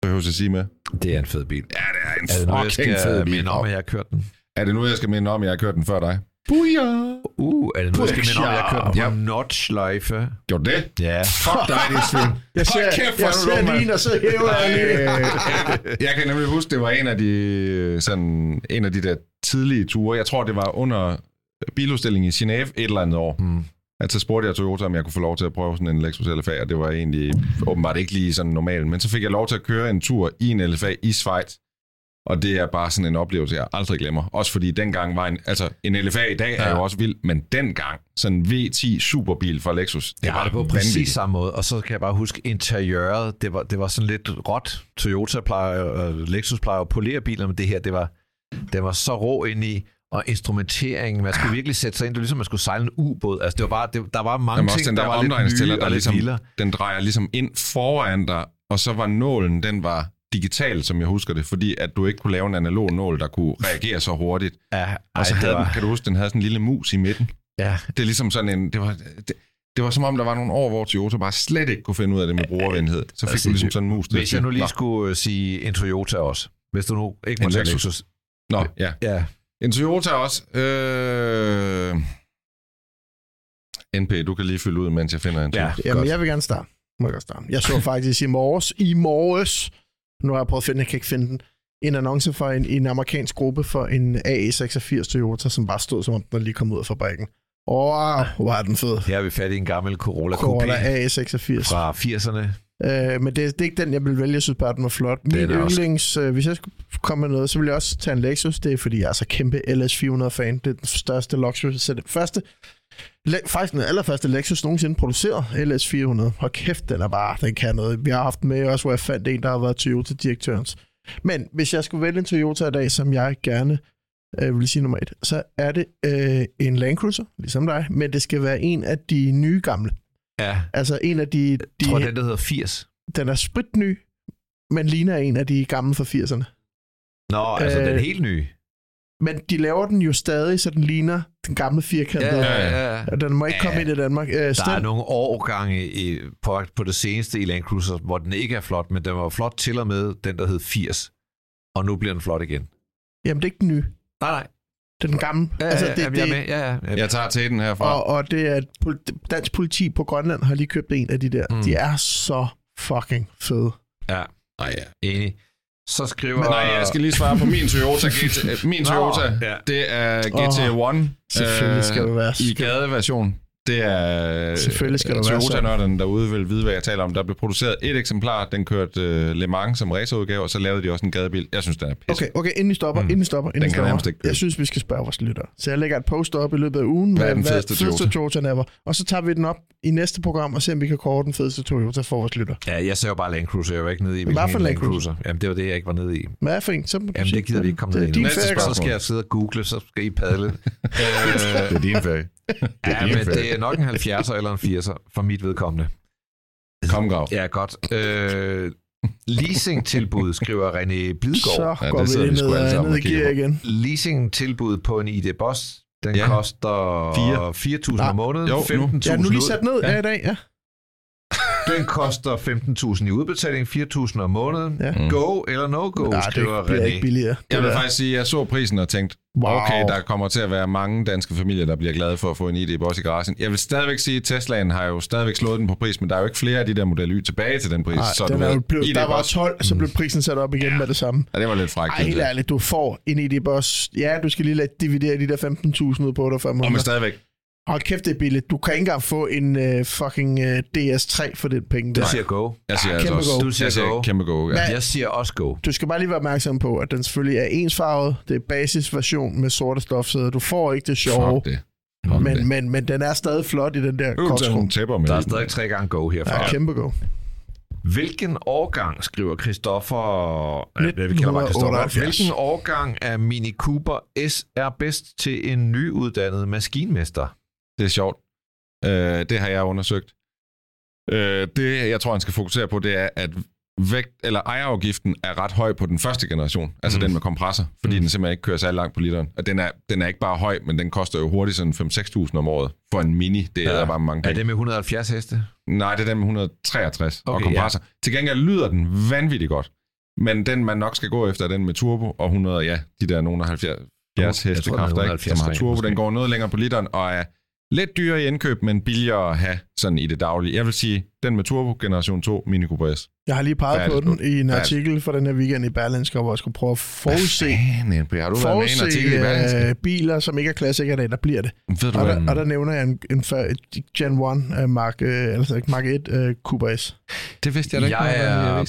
Behøver at sige med. Det er en fed bil. Ja, det er en Er det nu, jeg fucking fed skal bil. minde om, at jeg har kørt den? Er det nu, jeg skal minde om, at jeg har kørt den før dig? Booyah! Uh, er det nu, jeg skal minde om, jeg har kørt den på Ja. en notch-sløjfe? Gjorde det? Ja. Fuck dig, det svin. Jeg ser, kæft, jeg er ser lige, og så hæver jeg lige. jeg kan nemlig huske, det var en af de, sådan, en af de der tidlige ture. Jeg tror, det var under biludstillingen i Genève et eller andet år. Mm. Altså spurgte jeg Toyota, om jeg kunne få lov til at prøve sådan en Lexus LFA, og det var egentlig åbenbart ikke lige sådan normalt. Men så fik jeg lov til at køre en tur i en LFA i Schweiz, og det er bare sådan en oplevelse, jeg aldrig glemmer. Også fordi dengang var en, altså en LFA i dag ja. er Ja. jo også vild, men dengang, sådan en V10 superbil fra Lexus, det Jeg var det på vanvittigt. præcis samme måde, og så kan jeg bare huske interiøret, det var, det var sådan lidt råt. Toyota plejer, og Lexus plejer at polere biler, men det her, det var, det var så rå ind i, og instrumenteringen, man skulle virkelig sætte sig ind, det var ligesom, man skulle sejle en ubåd. Altså, det var bare, det, der var mange Jamen ting, den der, der, var lidt nye der og lidt ligesom, vildere. den drejer ligesom ind foran dig, og så var nålen, den var digital, som jeg husker det, fordi at du ikke kunne lave en analog nål, der kunne reagere så hurtigt. Ja, Og ej, så det havde var, den, kan du huske, den havde sådan en lille mus i midten. ja, Det er ligesom sådan en, det var, det, det var som om, der var nogle år, hvor Toyota bare slet ikke kunne finde ud af det med brugervenlighed. Så fik du ligesom sådan en mus. til Hvis jeg sige, nu lige "Nå, skulle øh, sige en Toyota også, hvis du nu ikke En må tage Lexus. Lexus. Nå, ja. Ja, En Toyota også. Øh... NP, du kan lige fylde ud, mens jeg finder en Ja. Toyota. Jamen, jeg vil gerne starte. Må jeg starte. Jeg så faktisk i morges, i morges, nu har jeg prøvet at finde, jeg kan ikke finde den, en annonce for en, en amerikansk gruppe for en AE86 Toyota, som bare stod, som om den lige kom ud af fabrikken. Wow, hvor er den fed. her er vi fat i en gammel Corolla, Corolla Coupé A86. fra 80'erne. Øh, men det, det er ikke den, jeg vil vælge. Jeg synes bare, den var flot. Min Den er også- yndlings, øh, hvis jeg skulle komme med noget, så ville jeg også tage en Lexus. Det er, fordi jeg er så kæmpe LS400-fan. Det er den største luxury. Så det første, le- faktisk den allerførste Lexus nogensinde produceret, LS400. Hold kæft, den er bare, den kan noget. Vi har haft med også, hvor jeg fandt en, der har været Toyota-direktørens. Men hvis jeg skulle vælge en Toyota i dag, som jeg gerne øh, vil sige nummer et, så er det øh, en Land Cruiser, ligesom dig, men det skal være en af de nye gamle. Ja, Altså en af de... de jeg tror, den der hedder 80. den er spritny, men ligner en af de gamle fra 80'erne. Nå, altså Øh, den helt nye. Men de laver den jo stadig, så den ligner den gamle firkantede. Ja, ja, ja. Og den må ikke Ja. komme ind i Danmark. Øh, Der er Sten, nogle årgange i, på, på det seneste i Land Cruiser, hvor den ikke er flot, men den var flot til og med den, der hed 80. Og nu bliver den flot igen. Jamen, det er ikke den nye. Nej, nej. Det er den gamle. Ja, altså, det, jamen, det, jeg er med. Ja, ja. Jeg tager til den herfra. og, og det er dansk politi på Grønland har lige købt en af de der. Mm. Mm. De er så fucking fede. ja. Nej, ja. Enig. Så skriver... Men, nej, jeg skal lige svare på min Toyota. GT, øh, min Nå, Toyota, ja. det er GT1. Selvfølgelig skal det være. I gadeversion. Det er... Selvfølgelig skal være sådan. Toyota-nørderne derude vil vide, hvad jeg taler om. Der blev produceret et eksemplar, den kørte uh, Le Mans som racerudgave, og så lavede de også en gadebil. Jeg synes, den er pisse. Okay, okay, inden I stopper, mm. inden I stopper, inden Den I kan stopper. køre. Jeg synes, vi skal spørge vores lyttere. Så jeg lægger et post op i løbet af ugen Hvad er med den fedeste fedeste Toyota ever. Og så tager vi den op i næste program og ser, om vi kan kåre den fedeste Toyota for vores lytter. Ja, jeg ser jo bare Land Cruiser. Jeg var ikke nede i, Hvad for en Land Cruiser? Jamen, det var det, jeg ikke var nede i. Hvad er for en? Så Jamen, det gider vi ikke komme Det ned er i. Så skal jeg sidde og google, så skal I padle. øh, Det er din ferie. Ja, men det er nok en 70'er eller en 80'er for mit vedkommende. Kom, Grav. Ja, godt. Øh, leasingtilbud, skriver René Blidgaard. Så Ja, går vi ned, ned i gear igen. Leasingtilbud på en ID Boss, den Ja. koster Fire. 4.000 Nej. om måneden, Jo, nu. 15.000 Ja, nu lige sat ned Ja. ja. i dag, ja. Den koster 15.000 i udbetaling, 4.000 om måneden. Ja. Go eller no go, Nej, skriver det bliver ikke René. billigere. Det Jeg vil der. faktisk sige, at jeg så prisen og tænkte, Wow. okay, der kommer til at være mange danske familier, der bliver glade for at få en ID-boss i garagen. Jeg vil stadigvæk sige, at Teslaen har jo stadigvæk slået den på pris, men der er jo ikke flere af de der Model Y tilbage til den pris. Nej, så den du er jo blevet, der var ID-boss, 12, så blev prisen sat op igen med det samme. ja, det var lidt frækt. Ej, helt ærligt, du får en ID-boss. Ja, du skal lige lade dividere de der 15.000 ud på dig før Og men stadigvæk. Hold kæft, det er billigt. Du kan ikke engang få en uh, fucking uh, DS3 for den penge Du der. siger go. Jeg siger Ah, altså kæmpe go. Du siger jeg siger go. kæmpe go. Ja. Hvad? Jeg siger også go. Du skal bare lige være opmærksom på, at den selvfølgelig er ensfarvet. Det er basisversion med sorte stofsæder. Du får ikke det sjove, Fuck det. Fuck men, det. men, men den er stadig flot i den der kostrum. Der er stadig tre gange go herfra. Ja, kæmpe go. Hvilken årgang, skriver Christoffer, ja, vi kender bare Christoffer, 1978. hvilken årgang af Mini Cooper S er bedst til en nyuddannet maskinmester? Det er sjovt. Øh, det har jeg undersøgt. Øh, det, jeg tror, han skal fokusere på, det er, at vægt, eller ejerafgiften er ret høj på den første generation, altså Mm. den med kompressor, fordi Mm. den simpelthen ikke kører særlig langt på literen. Og den er, den er ikke bare høj, men den koster jo hurtigt sådan 5-6.000 om året for en mini. Det er Ja. bare mange Er penge. det med 170 heste? Nej, det er den med 163 okay, og kompressor. Ja. Til gengæld lyder den vanvittigt godt. Men den, man nok skal gå efter, er den med turbo og 100, ja, de der nogle af 70 Jeg tror, den er hestekræfter, ikke, 170 som har turbo. Den går noget længere på literen og er lidt dyrere i indkøb, men billigere at have sådan i det daglige. Jeg vil sige, den med turbo, generation 2, Mini Cooper S. Jeg har lige peget på den i en artikel for den her weekend i Berlinske, hvor jeg skulle prøve at forudse, Fan, NP, har du været med i en artikel i forudse Berlingske? øh, biler, som ikke er klassikere i dag, der bliver det. Ved du Og hvad? der, og der nævner jeg en, en, fa- Gen 1 uh, Mark, uh, altså ikke Mark 1 uh, Cooper S. Det vidste jeg da ikke. Jeg er,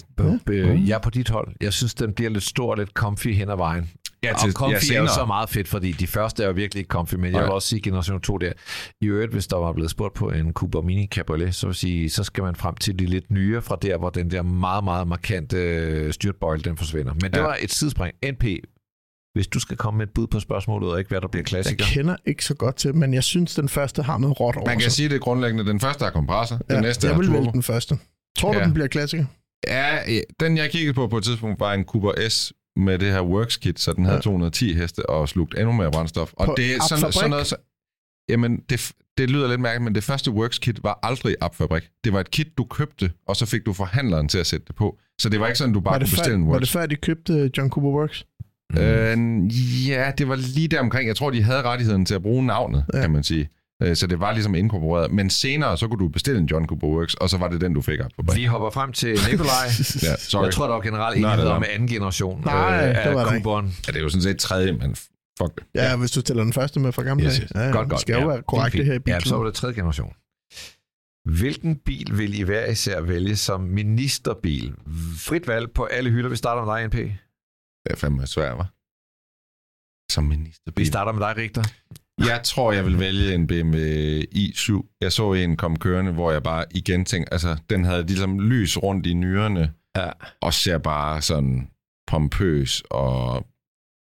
b- jeg er på dit hold. Jeg synes, den bliver lidt stor og lidt comfy hen ad vejen. Ja, Og til, comfy ja, er jo så meget fedt, fordi de første er jo virkelig ikke comfy, men jeg Nej. vil også sige generation 2 der. I øvrigt, hvis der var blevet spurgt på en Cooper Mini Cabriolet, så vil jeg sige, så skal man frem til de lidt nye fra der, hvor den der meget, meget markante øh, styrtbøjle, den forsvinder. Men det Ja. var et sidespring. NP, hvis du skal komme med et bud på spørgsmålet, og ikke hvad der bliver Jeg klassiker. kender ikke så godt til, men jeg synes, den første har noget råt over Man kan sig. sige, det er grundlæggende. Den første er kompressor, Ja, den næste jeg er vil vælge den første. Tror du, Ja. den bliver klassiker? Ja, ja, den jeg kiggede på på et tidspunkt var en Cooper S med det her Works kit, så den havde Ja. 210 heste og slugt endnu mere brændstof. Og På det er sådan, sådan noget... Så, jamen, det, det lyder lidt mærkeligt, men det første Works kit var aldrig Abfabrik. Det var et kit, du købte, og så fik du forhandleren til at sætte det på. Så det var ikke sådan, du bare Var kunne bestille en var Works. det før, de købte John Cooper Works? Øh, ja, det var lige der omkring. Jeg tror, de havde rettigheden til at bruge navnet, ja. kan man sige. Øh, Så det var ligesom inkorporeret. Men senere, så kunne du bestille en John Cooper Works, og så var det den, du fik op på Vi hopper frem til Nikolaj. Ja, sorry. Jeg tror, der var generelt enighed om anden generation Nej, øh, det af. Cooperen. Ja, det er jo sådan set tredje, men fuck det. Ja, ja, hvis du tæller den første med fra gamle Yes, dage. yes. Ja, ja, Godt, det godt. skal jo Ja, være korrekt, det her i Ja, så var bilen. det tredje generation. Hvilken bil vil I hver især vælge som ministerbil? Frit valg på alle hylder. Vi starter med dig, NP. Det er fandme svært, hva'? Som ministerbil. Vi starter med dig, Richter. Jeg tror, jeg vil vælge en BMW i7. Jeg så en komme kørende, hvor jeg bare igen tænkte, altså, den havde ligesom lys rundt i nyrerne, Ja. og ser bare sådan pompøs og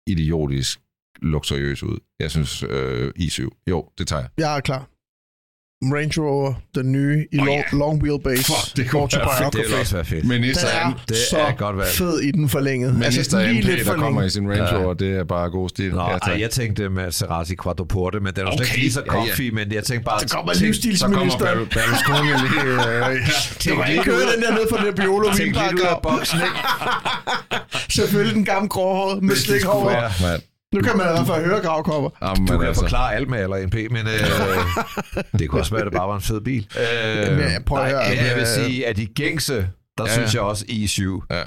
idiotisk luksuriøs ud. Jeg synes, øh, i7. Jo, det tager jeg. Jeg er klar. Range Rover, den nye, i Åh, long, ja. long wheelbase. Fuck, det kunne være fedt. Det autobiography. vil også være fedt. Minister, Den er Det så er godt valg. fed i den forlængede. Minister lige MP, lidt der kommer i sin Range Ja. Rover, det er bare god stil. Nå, Ja, ej, jeg tænkte Maserati Quattroporte, men den er okay. Okay, slet ikke lige så ja, ja. comfy, men jeg tænkte bare... Så kommer tænk- livsstilsministeren. Så kommer Berl- Berlusconi lige... Øh, ja. Du kan ikke køre den der ned fra det Biolo Tænk lidt ud af boksen, ikke? Selvfølgelig den gamle gråhårede med slik over. være. Mand. Nu kan man i hvert fald høre gravkopper. Jamen, Du kan altså. forklare alt med eller NP, men øh, det kunne også være, at det bare var en fed bil. Øh, Jamen, ja, prøv at nej, høre, Jeg vil øh, sige, at de gængse, der Ja, synes jeg også i7. Ja.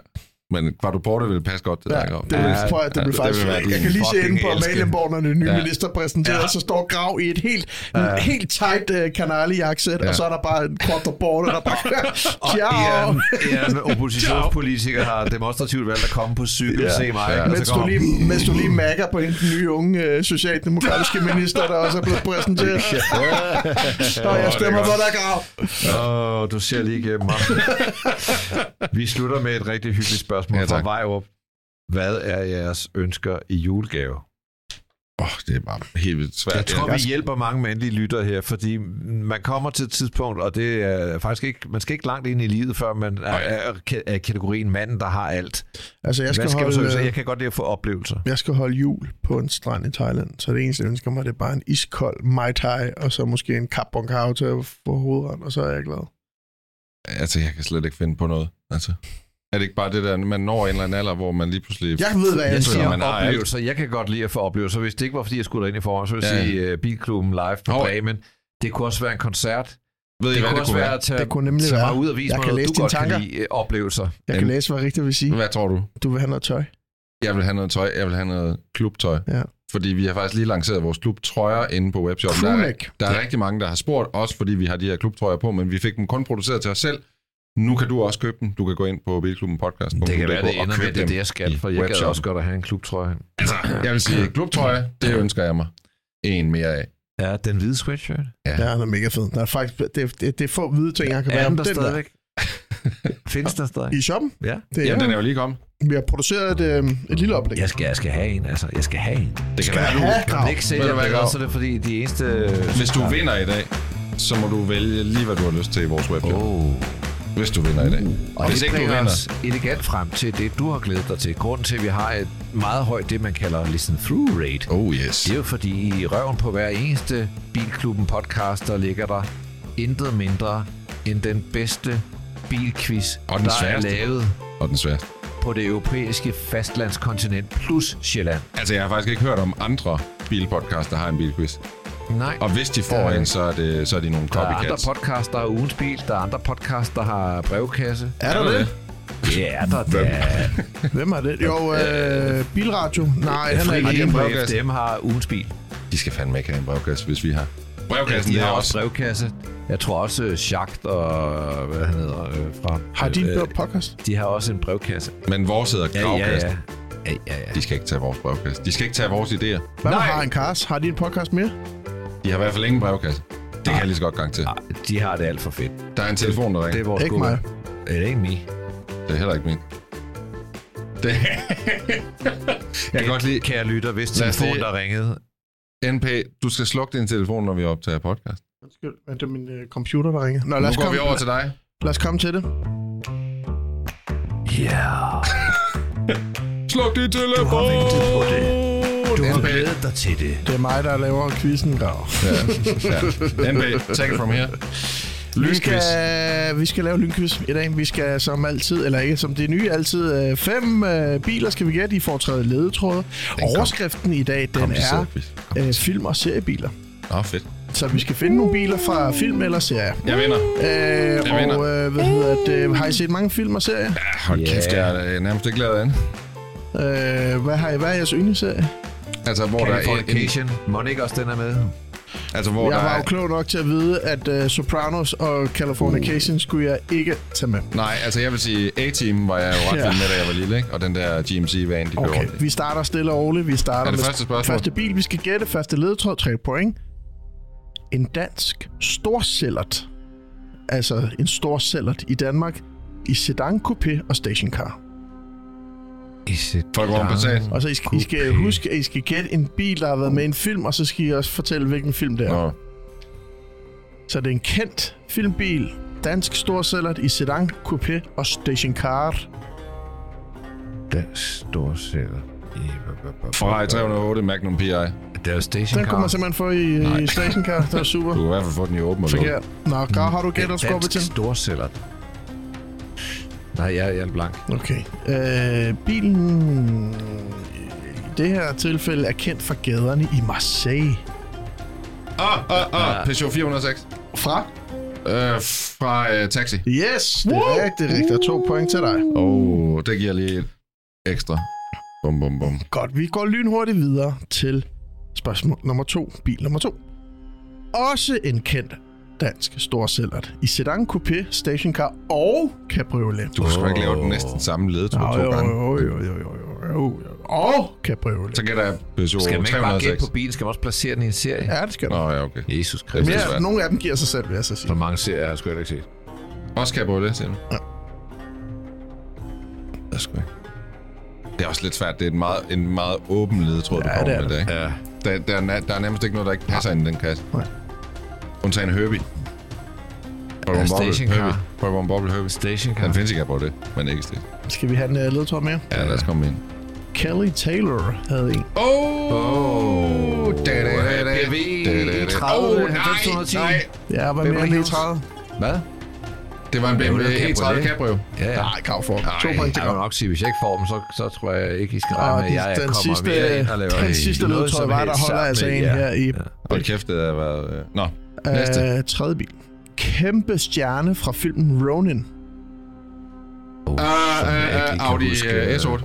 Men Quadruporte ville passe godt til Ja, dig. det, vil, ja, prøv, at, det ja, vil faktisk... vil være jeg kan lige se inde på elske. Amalienborg, når den nye Ja. minister præsenterer, Ja. så står Grav i et helt, ja. helt tight uh, kanalejaksæt, Ja. og så er der bare en quadruporte, der bare... Ciao! en, en oppositionspolitiker har demonstrativt valgt at komme på cykel og se mig. Ja. Mens du, lige, mens du lige magger på en nye unge uh, socialdemokratiske minister, der også er blevet præsenteret. Og jeg stemmer på dig, Grav. Åh, du ser lige igennem mig. Vi slutter med et rigtig hyggeligt spørgsmål Ja, ja, fra tak. Vejrup. Hvad er jeres ønsker i julegave? Åh, det er bare helt vildt svært. Jeg tror, vi hjælper mange mandlige lytter her, fordi man kommer til et tidspunkt, og det er faktisk ikke, man skal ikke langt ind i livet, før man er, er, er kategorien manden, der har alt. Altså, jeg skal, Hvad skal du så? holde, Så jeg kan godt lide at få oplevelser. jeg skal holde jul på en strand i Thailand, så det eneste, jeg ønsker mig, det er bare en iskold Mai Tai, og så måske en Kap Bon Kao til at få hovedret, og så er jeg glad. Altså, jeg kan slet ikke finde på noget. Altså. Er det ikke bare det der, man når en eller anden alder, hvor man lige pludselig... Jeg ved, hvad jeg Jeg siger man har oplevelser. Jeg kan godt lide at få oplevelser. Hvis det ikke var, fordi jeg skulle derind i forhånd, så ville jeg Ja. sige uh, Bilklubben live på. Bremen. Det kunne også være en koncert. Ved I, Det hvad kunne det også kunne være være? at tage, Det kunne nemlig tage mig ud og vise Jeg mig kan noget, læse du godt tanker. kan lide. uh, Oplevelser. Jeg kan læse, hvad rigtigt vil sige. Hvad tror du? Du vil have noget tøj. Jeg vil have noget tøj. Jeg vil have noget klubtøj. Ja. Fordi vi har faktisk lige lanceret vores klubtrøjer inde på webshoppen. Der er, der er rigtig mange, der har spurgt, også fordi vi har de her klubtrøjer på, men vi fik dem kun produceret til os selv. Nu kan du også købe dem. Du kan gå ind på Bilklubben Podcast. Det kan være, det ender med, det er det, jeg skal, for jeg gad også godt at have en klubtrøje. Altså, jeg vil sige, klubtrøje, det ønsker jeg mig. En mere af. Ja, den hvide sweatshirt. Ja, den er mega fed. Der er faktisk, det, det, det er få hvide ting, jeg kan Er være den om der den der. stadigvæk? Findes der stadig? I shoppen? Ja. Det er, Jamen, den er jo lige kommet. Vi har produceret et, øh, et lille oplæg. Jeg skal, jeg skal have en, altså. Jeg skal have en. Det Skal kan være, have du... Det ikke bedre, Grav? så er det fordi, de eneste... Hvis du vinder i dag, så må du vælge lige, hvad du har lyst til i vores webshop. Oh. Hvis du vinder i dag. Og Hvis det ikke du vinder, os elegant frem til det, du har glædet dig til. Grunden til, at vi har et meget højt, det man kalder listen-through rate. Oh yes. Det er jo fordi, i røven på hver eneste Bilklubben podcast, der ligger der intet mindre end den bedste bilquiz, Og den der sværeste. er lavet Og den sværeste. på det europæiske fastlandskontinent plus Sjælland. Altså, jeg har faktisk ikke hørt om andre bilpodcasts, der har en bilquiz. Nej, Og hvis de får Der- en, så er, det, så er de nogle der er andre copycats. podcasts, der har ugens bil. Der er andre podcasts, der har brevkasse. Er der det? Det er der da. Hvem er det? Jo, øh, Bilradio. Nej, han er ikke. På brevkasse. FDM har ugens bil. De skal fandme ikke have en brevkasse, hvis vi har. Brevkassen, de det er har også... brevkasse. Jeg tror også øh, Schacht og hvad han hedder øh, fra... Har de en øh, podcast? De har også en brevkasse. Men vores hedder Ja, ja, gravkassen. ja. Ja, ja, ja. De skal ikke tage vores brevkasse. De skal ikke tage vores idéer. Hvad Nej. har en Cars? Har de en podcast mere? De har i hvert fald ingen brevkasse. Det kan jeg lige så godt gang til. Ah, De har det alt for fedt. Der er en telefon, der Det er ringer. vores Ikke gode. mig. Det er ikke mig. Det er heller ikke min. Det... jeg kan godt lide... Kære lytter, hvis Lad os telefon, lige- der ringede. NP, du skal slukke din telefon, når vi optager podcast. Undskyld, men det er min øh, computer, der ringer. Nå, lad Nu os, går vi komme, over til dig. lad os komme til det. Ja, Sluk din telefon! du har ventet på det. Du har glædet dig til det. Det er mig, der laver quizzen. Grav. Ja, ja. NP, take it from here. Vi Lynquiz. skal, vi skal lave lynquiz i dag. Vi skal som altid, eller ikke som det nye altid, øh, fem øh, biler skal vi gætte. I får træde ledetråde. Overskriften i dag, den er øh, film- og seriebiler. Nå, fedt. Så vi skal finde nogle biler fra film eller serier. Jeg vinder. Øh, vinder. og øh, hvad hedder det, har I set mange film og serier? Ja, hold Ja. kæft, jeg er nærmest ikke lavet an. Øh, hvad, har I, hvad er jeres yndlingsserie? Altså, hvor der er en, Californication. Må ikke også den er med? altså, hvor Jeg der var jo er, klog nok til at vide, at uh, Sopranos og Californication skulle jeg ikke tage med. Nej, altså jeg vil sige, A-Team var jeg jo ret Ja. vild med, da jeg var lille, ikke? Og den der GMC-van, de Okay, vi starter stille og roligt. Vi starter Er det med første spørgsmål? første bil. Vi skal gætte første ledetråd, 3 point. En dansk storsellert, altså en storsellert i Danmark, i sedan, coupé og stationcar. I sit Volkswagen Passat. Og så I skal, I skal huske, at I skal gætte en bil, der har været med i en film, og så skal I også fortælle, hvilken film det er. Nå, Så det er en kendt filmbil, dansk storsellert i sedan, coupé og stationcar. Den store sætter. Ferrari 308 Magnum PI. Det er jo station Den kunne man simpelthen få i, i stationcar. Det var super. Du kan i hvert fald få den i åben og lukket. Forkert. Nå, Grav, har du gættet skubbe til? storsæller. Nej, jeg, jeg er blank. Okay. Øh, bilen i det her tilfælde er kendt fra gaderne i Marseille. Ah, ah, ah, Peugeot 406. Fra? Øh, fra øh, Taxi. Yes, det er rigtigt. Rigtigt. Og to point til dig. Og oh, det giver lige et ekstra. Bum, bum, bum. Godt, vi går lynhurtigt videre til spørgsmål nummer to. Bil nummer to. Også en kendt dansk storsællert i sedan, coupé, stationcar og cabriolet. Du skal ikke lave den næsten samme ledetråd Jo, to gange. jo, jo, jo, jo, jo, jo. Og cabriolet. Så gætter jeg Peugeot Skal man ikke bare gætte 306. på bilen? Skal man også placere den i en serie? Ja, det skal du. Nå, ja, okay. Jesus Kristus. svært. nogle af dem giver sig selv, vil jeg så Så sige. mange serier har jeg sgu ikke set. Også cabriolet, siger du? Ja. Det er sgu ikke. Det er også lidt svært. Det er en meget, en meget åben ledetråd, du Ja, kommer det er med i det. dag. Ja. Der, der, er, der er nærmest ikke noget, der ikke passer ind i den kasse. Nej. Undtagen Herbie. Bobble. Herbie. Pokémon Bobble Herbie. Station Den findes ikke på det, men ikke stil. Skal vi have en uh, ledtråd mere? Ja, lad os komme ind. Kelly Taylor havde en. Oh! Oh, BMW 30, Oh, nej, 90, nej. Ja, hvad er end Hills? E30? Hvad? Det var en BMW Det var en E30 Cabriolet. Cabrio. Ja, ja. Nej, krav for. To point til Jeg nok sige, hvis jeg ikke får dem, så, så tror jeg ikke, I skal regne med, at jeg den kommer sidste, mere ind og laver den sidste som var, der holder altså med en jer. her i Hold kæft, det har været... øh, Nå, næste. uh, tredje bil. Kæmpe stjerne fra filmen Ronin. Oh, ikke lige kan Audi huske. øh, S8.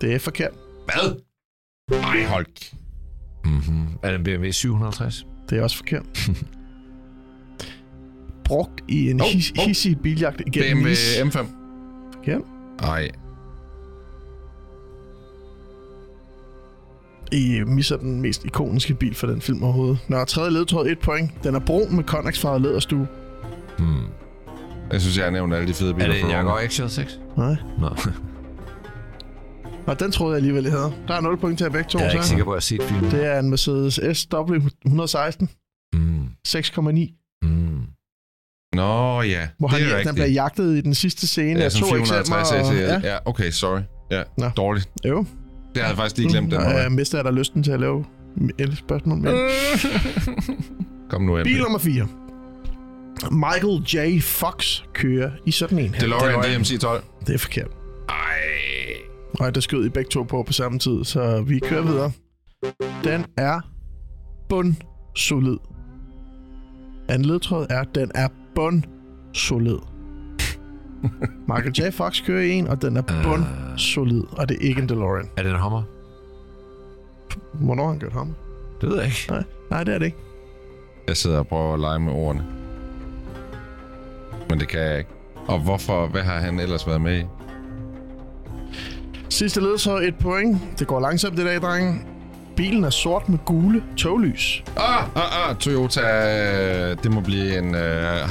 Det er forkert. Hvad? Ej, hold Mhm. Er det en BMW 750? Det er også forkert. Brugt i en Hov, his, hov. hissig biljagt igennem BMW is. M5. Forkert. Ej, I misser den mest ikoniske bil for den film overhovedet. Nå, tredje ledtråd, et point. Den er brun med konaksfarvet læderstue. Hmm. jeg synes, jeg har nævnt alle de fede Er biler. det for en. Jaguar XJ6? Nej. Nå, Nå, den troede jeg alligevel, jeg havde. Der er 0 point til jer begge to. jeg er så. ikke sikker på, at jeg har set filmen. Det er en Mercedes SW 116 Mm. 6,9. Mm. Nå ja, Hvor det han, er den rigtigt. bliver jagtet i den sidste scene Ja, af som to 450 eksempler. cc. ja. Ja, okay, sorry. Ja, Nå. dårligt. Jo. Det havde jeg faktisk lige glemt, den var. jeg mister da lysten til at lave et spørgsmål mere. Kom nu, Bil MP. nummer 4. Michael J. Fox kører i sådan en her. DeLorean DMC-12. Det er forkert. Ej. Og der skød I begge to på på samme tid, så vi kører videre. Den er bundsolid. Anden ledtråd er, at den er bundsolid. Michael J. Fox kører i en, og den er bundsolid, og det er ikke en DeLorean. Er det en Hummer? Hvornår har han kørt ham? Det ved jeg ikke. Nej, nej, det er det ikke. Jeg sidder og prøver at lege med ordene. Men det kan jeg ikke. Og hvorfor? Hvad har han ellers været med i? Sidste ledtråd, et point. Det går langsomt i dag, drenge. Bilen er sort med gule toglys. Ah, ah, ah, Toyota. øh, Det må blive en uh,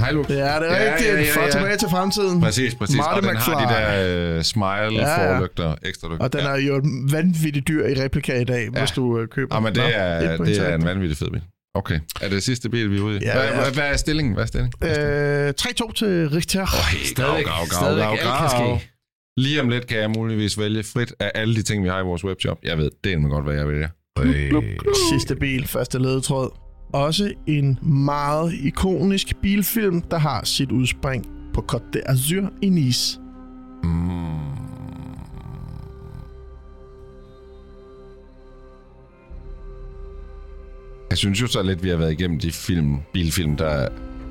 Hilux. Det er det Ja, rigtigt. ja, ja, Fra ja. tilbage til fremtiden. Præcis, præcis. Marty og den McFly. har de der uh, smile-forlygter, ekstra lygter. Og den ja. er jo et vanvittigt dyr i replika i dag, Ja. hvis du øh, køber Ah, men det er, det er en vanvittig fed bil. Okay. Er det sidste bil, vi er ude i? Ja, hvad, ja. hvad, hvad er stillingen? Hvad er stillingen? Øh, 3-2 til Richter. Stadigvæk, gav, gav, gav, alt gav. kan ske. Lige om lidt kan jeg muligvis vælge frit af alle de ting, vi har i vores webshop. Jeg ved, det er godt, hvad jeg vælger. Øh, Sidste bil, første ledetråd. Også en meget ikonisk bilfilm, der har sit udspring på Côte d'Azur i Nice. Mm. Jeg synes jo så lidt, vi har været igennem de film, bilfilm, der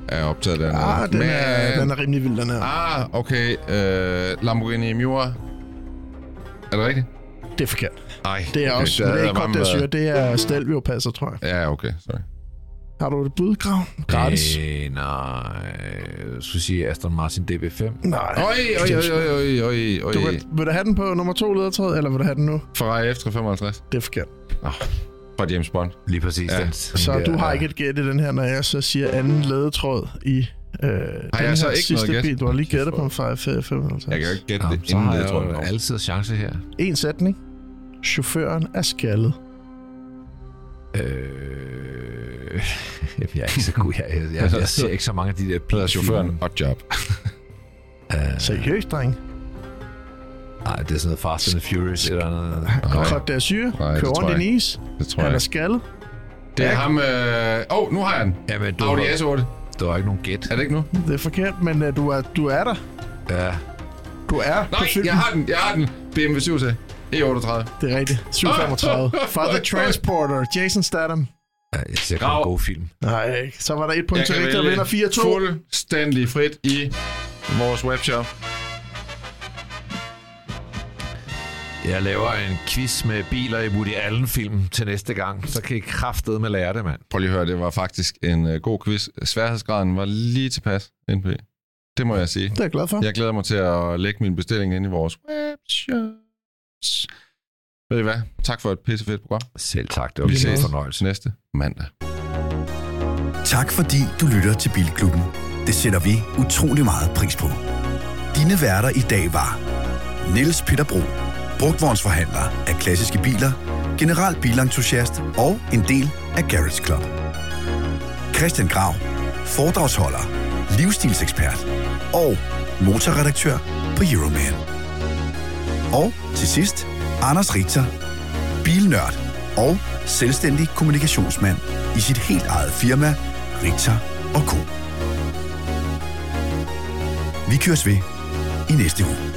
er optaget dernede. Ah, den, er, den er rimelig vild, den her. Ah, okay. Uh, Lamborghini Miura. Er det rigtigt? Det er forkert. Nej. Det er okay, også, det er ikke Côte d'Azur, det er Stelvio passer, tror jeg. Ja, okay. Sorry. Har du et budgrav? Gratis. Øh, nej. Jeg skulle sige Aston Martin DB5. Nej. Oj, oj, oj, oj, oj, oj, oj. Du vil, vil du have den på nummer to ledetråd, eller vil du have den nu? Ferrari F355 Det er forkert. fra James Bond. Lige præcis. Ja. Den, Så du har ikke et gæt i den her, når jeg så siger anden ledetråd i øh, den jeg så her ikke sidste noget bil. Du har lige gættet på en 55. Jeg kan jo ikke gætte det, så har jeg tror jeg. altid chance her. En sætning. Chaufføren er skaldet. Øh, jeg er ikke så god. Jeg, jeg, jeg, jeg ser ikke så mange af de der Hedder chaufføren Odd Job. Uh, Seriøst, dreng. nej, det er sådan noget Fast and the Furious eller. Côte d'Azur. Nej, det Kører tror rundt i jeg Nice. Han er skaldet. Det er ham... Øh... Åh, oh, nu har jeg den. Jamen, du, Audi har, S8. du har ikke nogen gæt. Er det ikke nu? Det er forkert, men uh, du, er, du er der. Ja. Du er på Nej, filmen. jeg har den. Jeg har den. BMW 7 til. E38. Det er rigtigt. 735. Father Transporter. Jason Statham. Ja, jeg ser Grav. en god film. Nej, så var der et point Jeg til Rigtig og vinder 4-2. fuldstændig frit i vores webshop. Jeg laver en quiz med biler i Woody Allen-film til næste gang. Så kan I kraftedeme lære det, mand. Prøv lige at høre, det var faktisk en uh, god quiz. Sværhedsgraden var lige tilpas, NP. Det må jeg sige. Det er jeg glad for. Jeg glæder mig til at lægge min bestilling ind i vores webshops. Ved I hvad? Tak for et pissefedt program. Selv tak, det var Vi ses fornøjelse. næste mandag. Tak fordi du lytter til Bilklubben. Det sætter vi utrolig meget pris på. Dine værter i dag var Niels Peter Bro, brugtvognsforhandler af klassiske biler, general bilentusiast og en del af Garage Club. Christian Grav, foredragsholder, livsstilsekspert og motorredaktør på Euroman. Og til sidst, Anders Richter, bilnørd og selvstændig kommunikationsmand i sit helt eget firma, Richter og Co. Vi køres ved i næste uge.